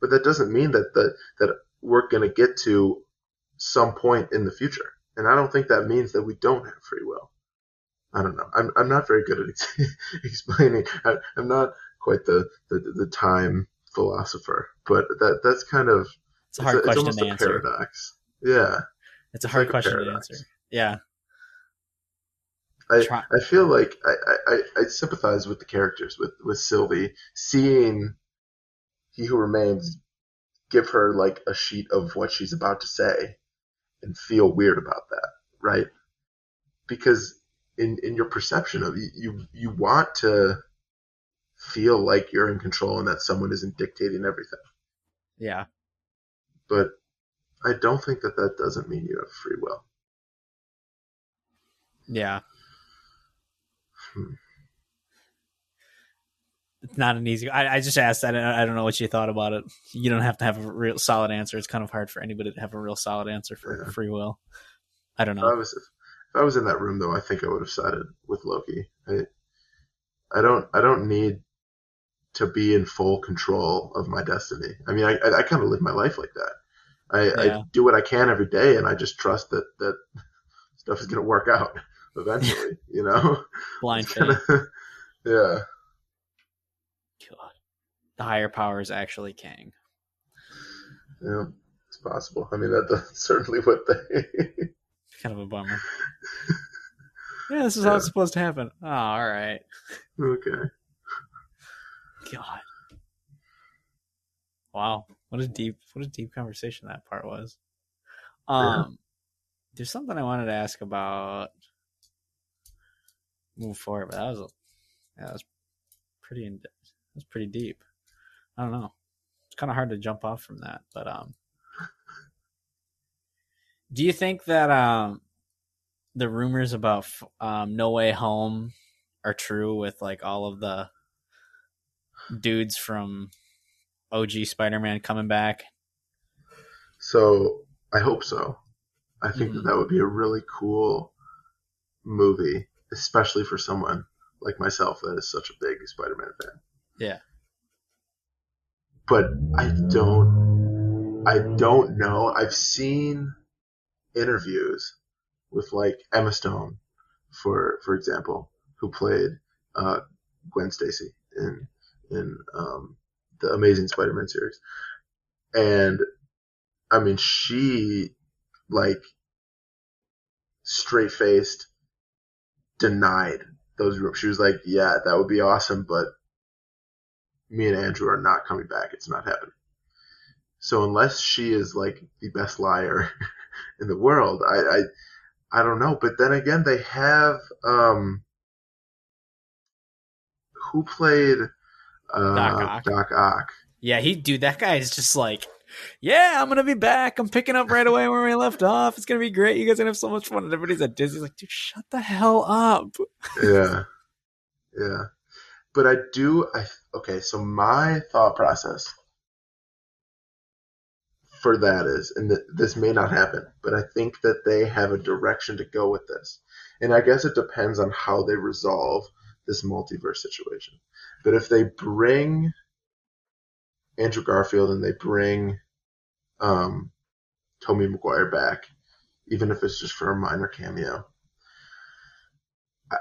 but that doesn't mean that the, that we're going to get to some point in the future. And i don't think that means that we don't have free will. I don't know. I'm, I'm not very good at ex- <laughs> explaining. I, i'm not quite the, the, the time philosopher but that that's kind of It's a hard it's question almost to a answer. paradox. Yeah. It's a hard like a question to answer. Yeah. I, Try- I feel like I, I, I sympathize with the characters with with Sylvie seeing he who remains give her like a sheet of what she's about to say and feel weird about that right because in in your perception of you you, you want to feel like you're in control and that someone isn't dictating everything Yeah. but I don't think that that doesn't mean you have free will Yeah. It's not an easy. I, I just asked. I don't, I don't know what you thought about it. You don't have to have a real solid answer. It's kind of hard for anybody to have a real solid answer for Yeah. free will. I don't If know. I was if, If I was in that room though, I think I would have sided with Loki. I, I don't I don't need to be in full control of my destiny. I mean, I I, I kind of live my life like that. I, Yeah. I do what I can every day, and I just trust that that <laughs> stuff is going to work out eventually. you know? <laughs> Blind faith. <laughs> yeah. God. The higher power is actually Kang. Yeah. It's possible. I mean, that, that's <laughs> certainly what they. Kind of a bummer. yeah, this is how it's supposed to happen. Oh, all right. okay. God. Wow. What a deep what a deep conversation that part was. Um there's something I wanted to ask about move forward, but that was a, yeah, that was pretty in, that was pretty deep. I don't know. It's kind of hard to jump off from that, but um do you think that um the rumors about um No Way Home are true with like all of the dudes from OG Spider-Man coming back? So I hope so. I think Mhm. that that would be a really cool movie, especially for someone like myself that is such a big Spider-Man fan. Yeah. But I don't, I don't know. I've seen interviews with like Emma Stone, for for example, who played uh, Gwen Stacy in in um, the Amazing Spider-Man series, and I mean she like straight faced denied those rumors. She was like, "Yeah, that would be awesome, but me and Andrew are not coming back. It's not happening." So unless she is like the best liar <laughs> in the world, I, I I don't know. But then again, they have um who played uh, Doc Ock. Doc Ock. Yeah, he dude, that guy is just like, yeah, I'm gonna be back. I'm picking up right away where we left off. It's gonna be great. You guys are gonna have so much fun. And everybody's at Disney's like, dude, shut the hell up. <laughs> yeah, yeah. But I do. I okay. So my thought process for that is, and th- this may not happen, but I think that they have a direction to go with this, and I guess it depends on how they resolve this multiverse situation. But if they bring Andrew Garfield and they bring um, Tobey Maguire back, even if it's just for a minor cameo,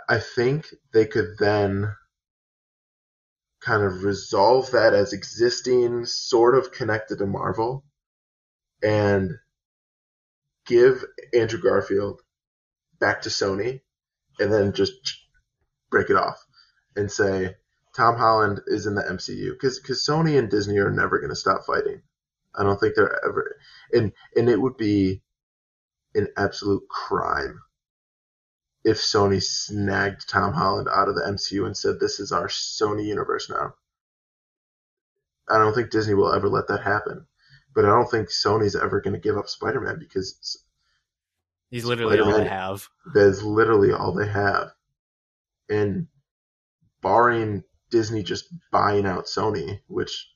I think they could then kind of resolve that as existing, sort of connected to Marvel, and give Andrew Garfield back to Sony, and then just break it off and say Tom Holland is in the MCU because because Sony and Disney are never going to stop fighting. I don't think they're ever, and and it would be an absolute crime if Sony snagged Tom Holland out of the MCU and said this is our Sony universe now. I don't think Disney will ever let that happen. But I don't think Sony's ever going to give up Spider-Man because He's literally all I Spider-Man. have. that's literally all they have. And barring Disney just buying out Sony, which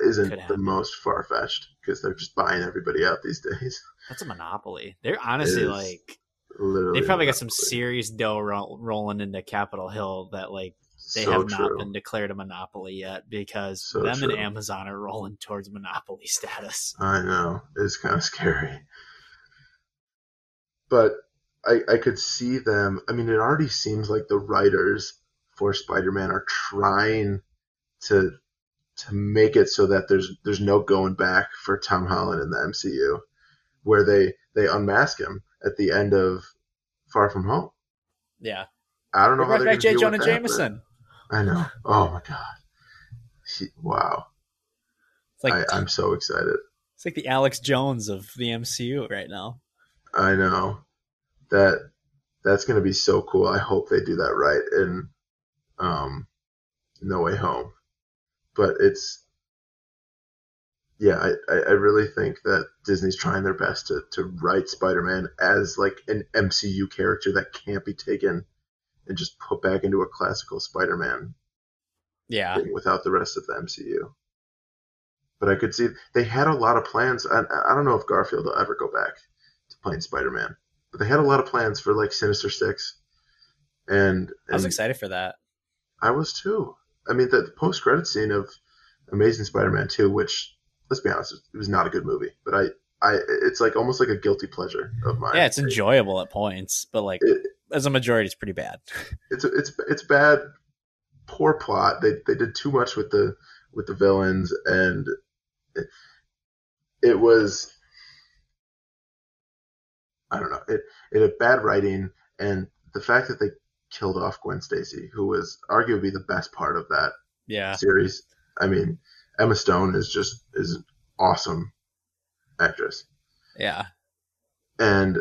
isn't the most far fetched because they're just buying everybody out these days. <laughs> That's a monopoly. They're honestly like Literally, they probably got some serious dough ro- rolling into Capitol Hill that like they so have true. not been declared a monopoly yet because So them true. and Amazon are rolling towards monopoly <laughs> status. I know it's kind of scary, but I I could see them. I mean, it already seems like the writers for Spider-Man are trying to to make it so that there's there's no going back for Tom Holland in the MCU, where they they unmask him at the end of Far From Home. Yeah. I don't know how they're back J. Jonah that, Jameson. I know. Oh my god. He, wow. It's like I, I'm so excited. it's like the Alex Jones of the MCU right now. I know that that's going to be so cool. I hope they do that right in um, No Way Home. But it's yeah, I, I really think that Disney's trying their best to to write Spider-Man as like an MCU character that can't be taken and just put back into a classical Spider-Man Yeah. thing without the rest of the MCU. But I could see they had a lot of plans. I, I don't know if Garfield will ever go back to playing Spider-Man, but they had a lot of plans for like Sinister Six, and, and I was excited for that. I was too. I mean, the, the post credit scene of Amazing Spider-Man Two, which let's be honest, it was not a good movie, but I, I, it's like almost like a guilty pleasure of mine. Yeah, it's enjoyable at points, but like It- as a majority, it's pretty bad. <laughs> It's it's it's bad, poor plot. They they did too much with the with the villains, and it, it was. I don't know. It it had bad writing, and the fact that they killed off Gwen Stacy, who was arguably the best part of that Yeah, series. I mean, Emma Stone is just is an awesome actress, yeah, and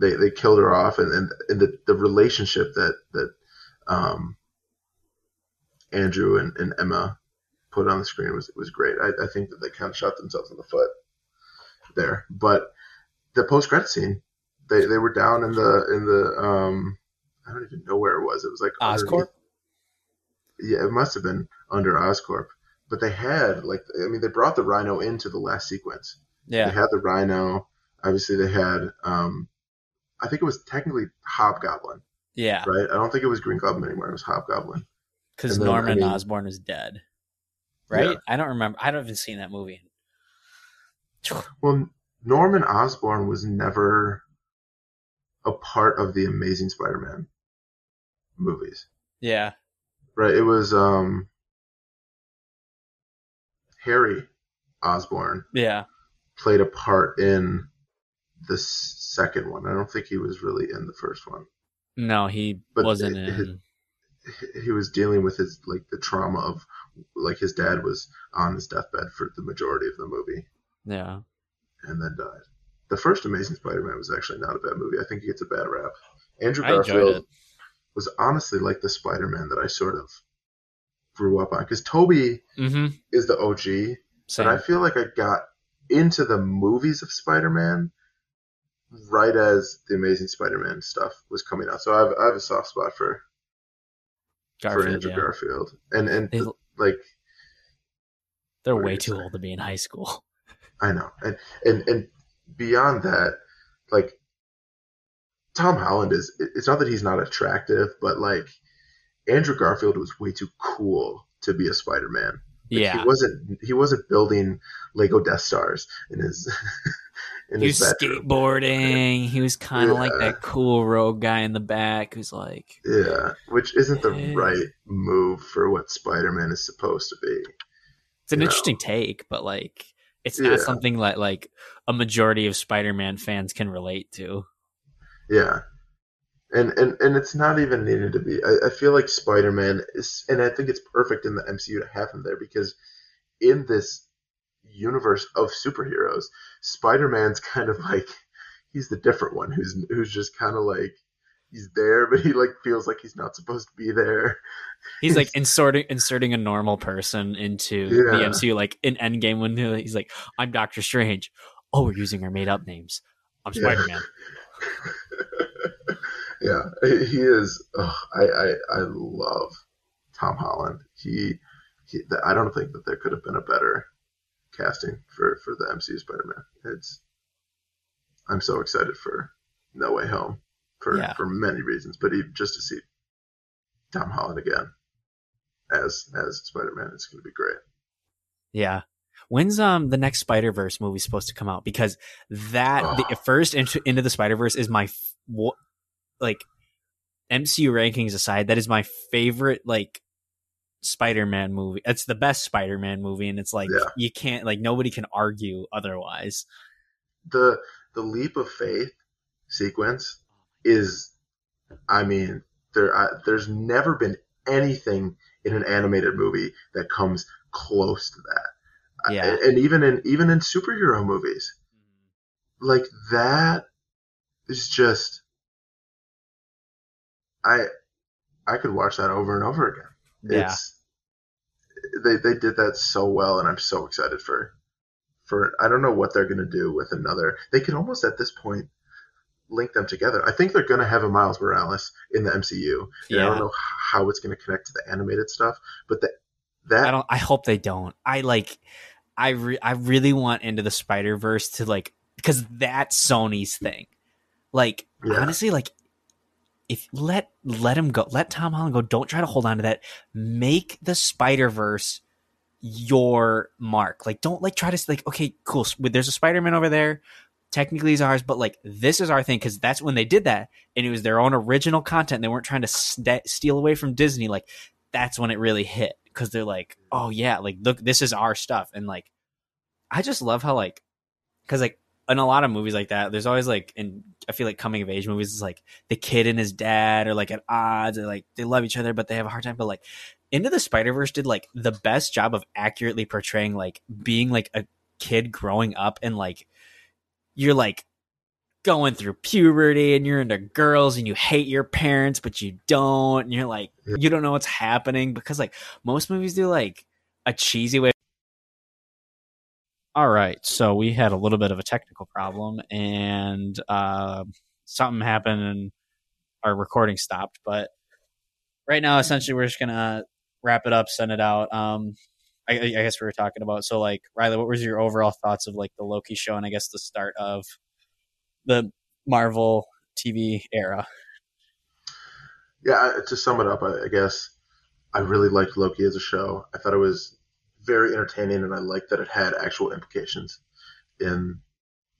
they they killed her off, and and, and the the relationship that that um Andrew and, and Emma put on the screen was was great. I, I think that they kind of shot themselves in the foot there, but the post credit scene, they they were down in the in the um I don't even know where it was. It was like Oscorp. yeah, it must have been under Oscorp. But they had like I mean they brought the Rhino into the last sequence. Yeah, they had the Rhino. Obviously they had um I think it was technically Hobgoblin, yeah, right? I don't think it was Green Goblin anymore. It was Hobgoblin. because then, I Norman mean- Osborn is dead, right? Yeah. I don't remember. I haven't even seen that movie. <sighs> Well, Norman Osborn was never a part of the Amazing Spider-Man movies, Yeah, right? It was um Harry Osborn. yeah, played a part in the second one. I don't think he was really in the first one. no, he But wasn't it- in. He was dealing with his like the trauma of like his dad was on his deathbed for the majority of the movie Yeah, and then died. The first Amazing Spider-Man was actually not a bad movie. I think he gets a bad rap. Andrew Garfield. Was honestly like the Spider-Man that I sort of grew up on because Tobey Mm-hmm. is the OG, Same. but I feel like I got into the movies of Spider-Man right as the Amazing Spider-Man stuff was coming out. So I have, I have a soft spot for for Andrew yeah. Garfield, and and They, like they're way too saying? old to be in high school. I know, and and and beyond that, like Tom Holland is. It's not that he's not attractive, but like Andrew Garfield was way too cool to be a Spider-Man. Like, yeah, he wasn't. He wasn't building Lego Death Stars in his <laughs> in he his was bedroom. skateboarding. He was kind of like that cool rogue guy in the back who's like, Yeah, which isn't the Yeah. right move for what Spider-Man is supposed to be. it's an know. interesting take, but like, it's Yeah. not something that like a majority of Spider-Man fans can relate to. Yeah. And, and and it's not even needed to be. I, I feel like Spider Man is, and I think it's perfect in the MCU to have him there because in this universe of superheroes, Spider Man's <laughs> kind of like he's the different one who's who's just kind of like he's there, but he like feels like he's not supposed to be there. He's like <laughs> inserting inserting a normal person into the MCU, like in Endgame when he's like, "I'm Doctor Strange." Oh, we're using our made up names. I'm Spider Man. yeah, <laughs> he is. Oh, I, I I love Tom Holland. He, he I don't think that there could have been a better casting for for the MCU Spider-Man. It's I'm so excited for No Way Home for Yeah. for many reasons, but even just to see Tom Holland again as as Spider-Man, it's going to be great. Yeah. When's um the next Spider Verse movie supposed to come out? Because that the Oh. first into, into the Spider Verse is my f- like MCU rankings aside, that is my favorite like Spider Man movie. It's the best Spider Man movie, and it's like Yeah. you can't like nobody can argue otherwise. the the leap of faith sequence is i mean there I, there's never been anything in an animated movie that comes close to that I- Yeah. and even in even in superhero movies like that is just i i could watch that over and over again Yeah. it's they they did that so well and i'm so excited for for i don't know what they're going to do with another they could almost at this point link them together i think they're going to have a miles morales in the mcu and i don't know how it's going to connect to the animated stuff but that that I don't. I hope they don't. I like. I re- I really want into the Spider Verse to like because that's Sony's thing. Like Yeah. honestly, like if let let him go, let Tom Holland go. Don't try to hold on to that. Make the Spider Verse your mark. Like don't like try to like okay, cool. There's a Spider Man over there. Technically, is ours, but like this is our thing because that's when they did that, and it was their own original content. They weren't trying to st- steal away from Disney. Like that's when it really hit because they're like, mm. oh yeah, like look, this is our stuff, and like I just love how like because like in a lot of movies like that, there's always like and I feel like coming of age movies is like the kid and his dad are like at odds or like they love each other but they have a hard time. But like Into the Spider Verse did like the best job of accurately portraying like being like a kid growing up and like you're like going through puberty and you're into girls and you hate your parents but you don't and you're like you don't know what's happening because like most movies do like a cheesy way all right so we had a little bit of a technical problem and uh, something happened and our recording stopped but right now essentially we're just gonna wrap it up send it out um I, I guess we were talking about so like riley what was your overall thoughts of like the loki show and i guess the start of the marvel tv era Yeah, to sum it up, I guess I really liked Loki as a show. I thought it was very entertaining, and I like that it had actual implications in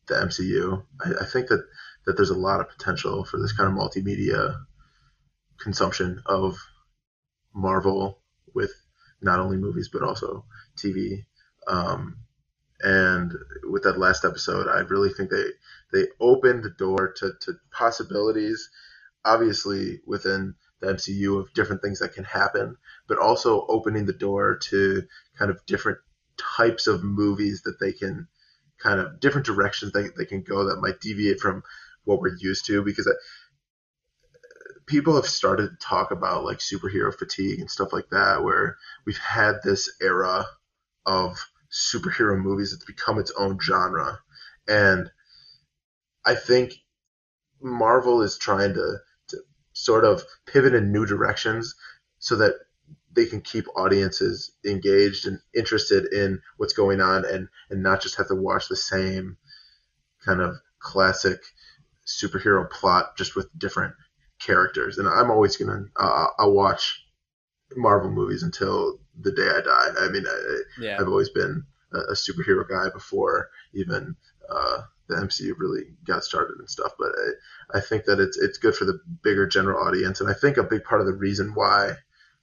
the MCU. I, I think that that there's a lot of potential for this kind of multimedia consumption of Marvel with not only movies but also TV. Um, and with that last episode, I really think they they opened the door to, to possibilities obviously within the MCU of different things that can happen, but also opening the door to kind of different types of movies that they can kind of different directions they, they can go that might deviate from what we're used to because I, people have started to talk about like superhero fatigue and stuff like that where we've had this era of superhero movies that's become its own genre. And I think Marvel is trying to sort of pivot in new directions so that they can keep audiences engaged and interested in what's going on and, and not just have to watch the same kind of classic superhero plot just with different characters. And I'm always going to, uh, I'll watch Marvel movies until the day I die. I mean, I, yeah I've always been a, a superhero guy before even uh, the MCU really got started and stuff. But I, I think that it's it's good for the bigger general audience, and I think a big part of the reason why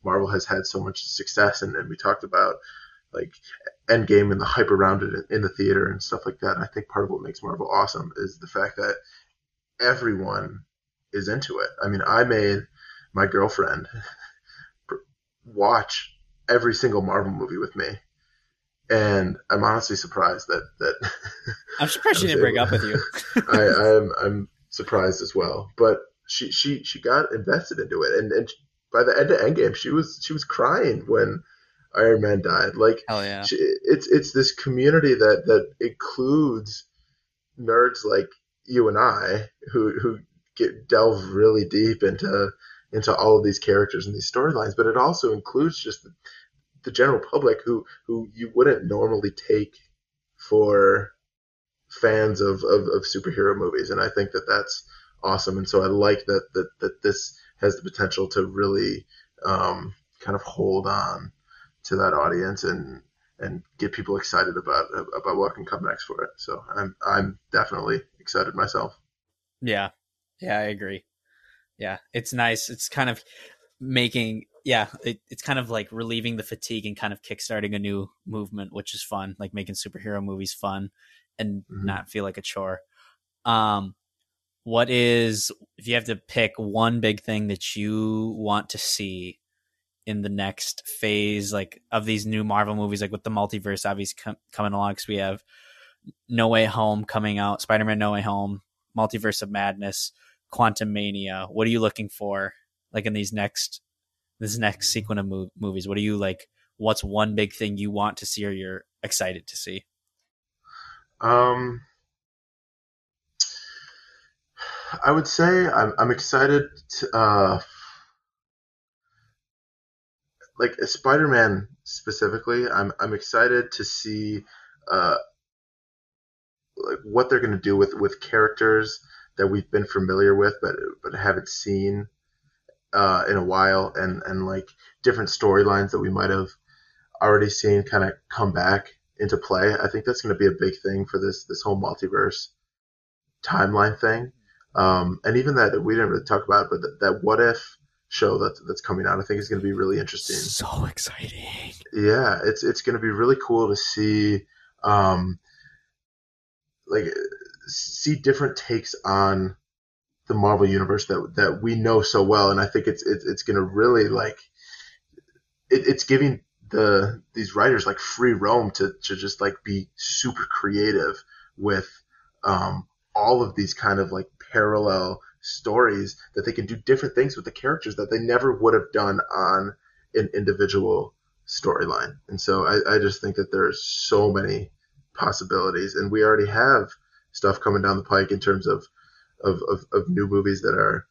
Marvel has had so much success, and, and we talked about like Endgame and the hype around it in the theater and stuff like that. I think part of what makes Marvel awesome is the fact that everyone is into it. I mean, I made my girlfriend <laughs> watch every single Marvel movie with me. And I'm honestly surprised that that <laughs> i'm surprised she didn't break up with you <laughs> I, I'm I'm surprised as well. But she she she got invested into it, and and by the end of Endgame, she was she was crying when Iron Man died. Like hell yeah she, it's it's this community that that includes nerds like you and I who who get delve really deep into into all of these characters and these storylines, but it also includes just the, the general public who who you wouldn't normally take for fans of, of, of superhero movies, and I think that that's awesome. And so I like that that, that this has the potential to really um, kind of hold on to that audience and and get people excited about about what can come next for it. So I'm I'm definitely excited myself. Yeah. Yeah, I agree. Yeah, it's nice. It's kind of making yeah, it, it's kind of like relieving the fatigue and kind of kickstarting a new movement, which is fun, like making superhero movies fun and Mhm. not feel like a chore. Um what is if you have to pick one big thing that you want to see in the next phase like of these new Marvel movies like with the multiverse obviously com- coming along cuz we have No Way Home coming out, Spider-Man No Way Home, Multiverse of Madness, Quantumania. What are you looking for, like in these next this next sequence of mov- movies? What are you like? What's one big thing you want to see or you're excited to see? Um, I would say I'm I'm excited to uh, like Spider-Man specifically. I'm I'm excited to see uh like what they're going to do with with characters that we've been familiar with, but but haven't seen uh, in a while, and and like different storylines that we might have already seen kind of come back into play. I think that's going to be a big thing for this this whole multiverse timeline thing. Um, and even that we didn't really talk about, it, but that, that what if show that's that's coming out, I think is going to be really interesting. So exciting. Yeah, it's it's going to be really cool to see, um, like see different takes on the Marvel universe that that we know so well, and I think it's it's, it's going to really like it, it's giving the these writers like free roam to to just like be super creative with um, all of these kind of like parallel stories that they can do different things with the characters that they never would have done on an individual storyline. And so I, I just think that there's so many possibilities, and we already have stuff coming down the pike in terms of of, of, of new movies that are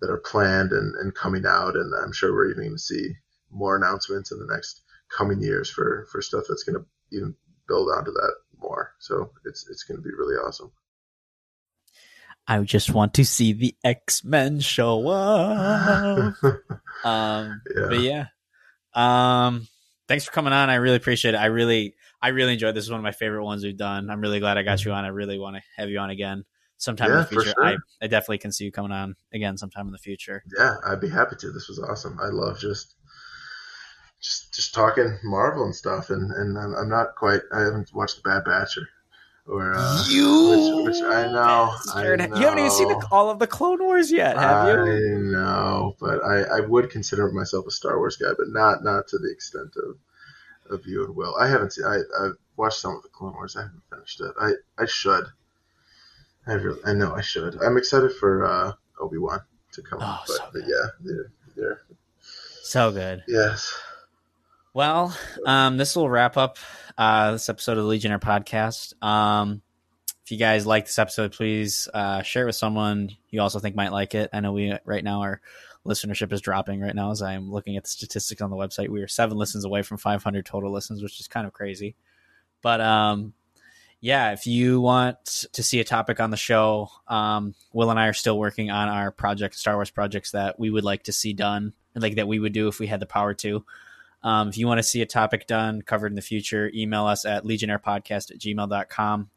that are planned and, and coming out, and I'm sure we're even going to see more announcements in the next coming years for for stuff that's going to even build onto that more. So it's it's going to be really awesome. I just want to see the X Men show up. <laughs> um, yeah. But yeah, um, thanks for coming on. I really appreciate it. I really, I really enjoyed this. is one of my favorite ones we've done. I'm really glad I got you on. I really want to have you on again sometime yeah, in the future. Sure. I, I definitely can see you coming on again sometime in the future. Yeah, I'd be happy to. This was awesome. I love just just just talking Marvel and stuff, and and I'm, I'm not quite. I haven't watched the Bad Batch or or uh, you, which, which I know, I know, You haven't even seen the, all of the Clone Wars yet, have you? I know, but I, I would consider myself a Star Wars guy, but not not to the extent of of you and Will. I haven't seen. I I've watched some of the Clone Wars. I haven't finished it. I I should. I really, I know I should. I'm excited for uh, Obi Wan to come, oh, but, so but yeah, they're, they're so good. Yes. Well, um, this will wrap up uh, this episode of the Legionnaire podcast. Um, if you guys like this episode, please uh, share it with someone you also think might like it. I know we right now our listenership is dropping right now as I'm looking at the statistics on the website. We are seven listens away from 500 total listens, which is kind of crazy. But um, yeah, if you want to see a topic on the show, um, Will and I are still working on our project, Star Wars projects that we would like to see done, like that we would do if we had the power to. Um, if you want to see a topic done covered in the future, email us at legionnairepodcast at gmail.com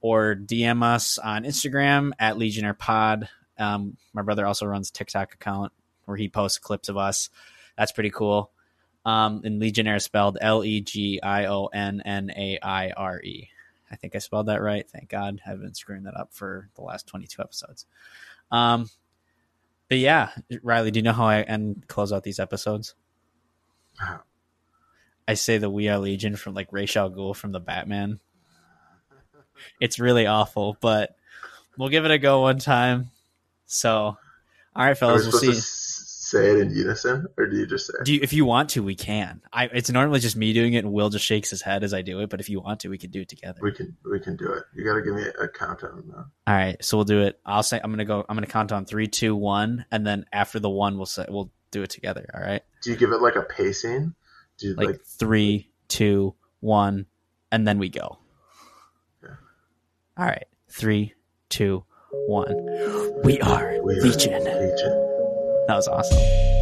or DM us on Instagram at legionnairepod. Um, my brother also runs a TikTok account where he posts clips of us. That's pretty cool. Um, and Legionnaire spelled L E G I O N N A I R E. I think I spelled that right. Thank God. I've been screwing that up for the last 22 episodes. Um, but yeah, Riley, do you know how I end close out these episodes? I say the We Are Legion from like Ra's al Ghul from the Batman. It's really awful, but we'll give it a go one time. So, all right, fellas, we'll see. Say it in unison, or do you just say? Do you, if you want to, we can. I it's normally just me doing it, and Will just shakes his head as I do it. But if you want to, we can do it together. We can we can do it. You got to give me a, a countdown though. All right, so we'll do it. I'll say I'm gonna go. I'm gonna count on three, two, one, and then after the one, we'll say we'll do it together. All right. Do you give it like a pacing? Do you like, like three, two, one, and then we go. Yeah. All right. Three, two, one. We are we Legion. Are Legion. That was awesome.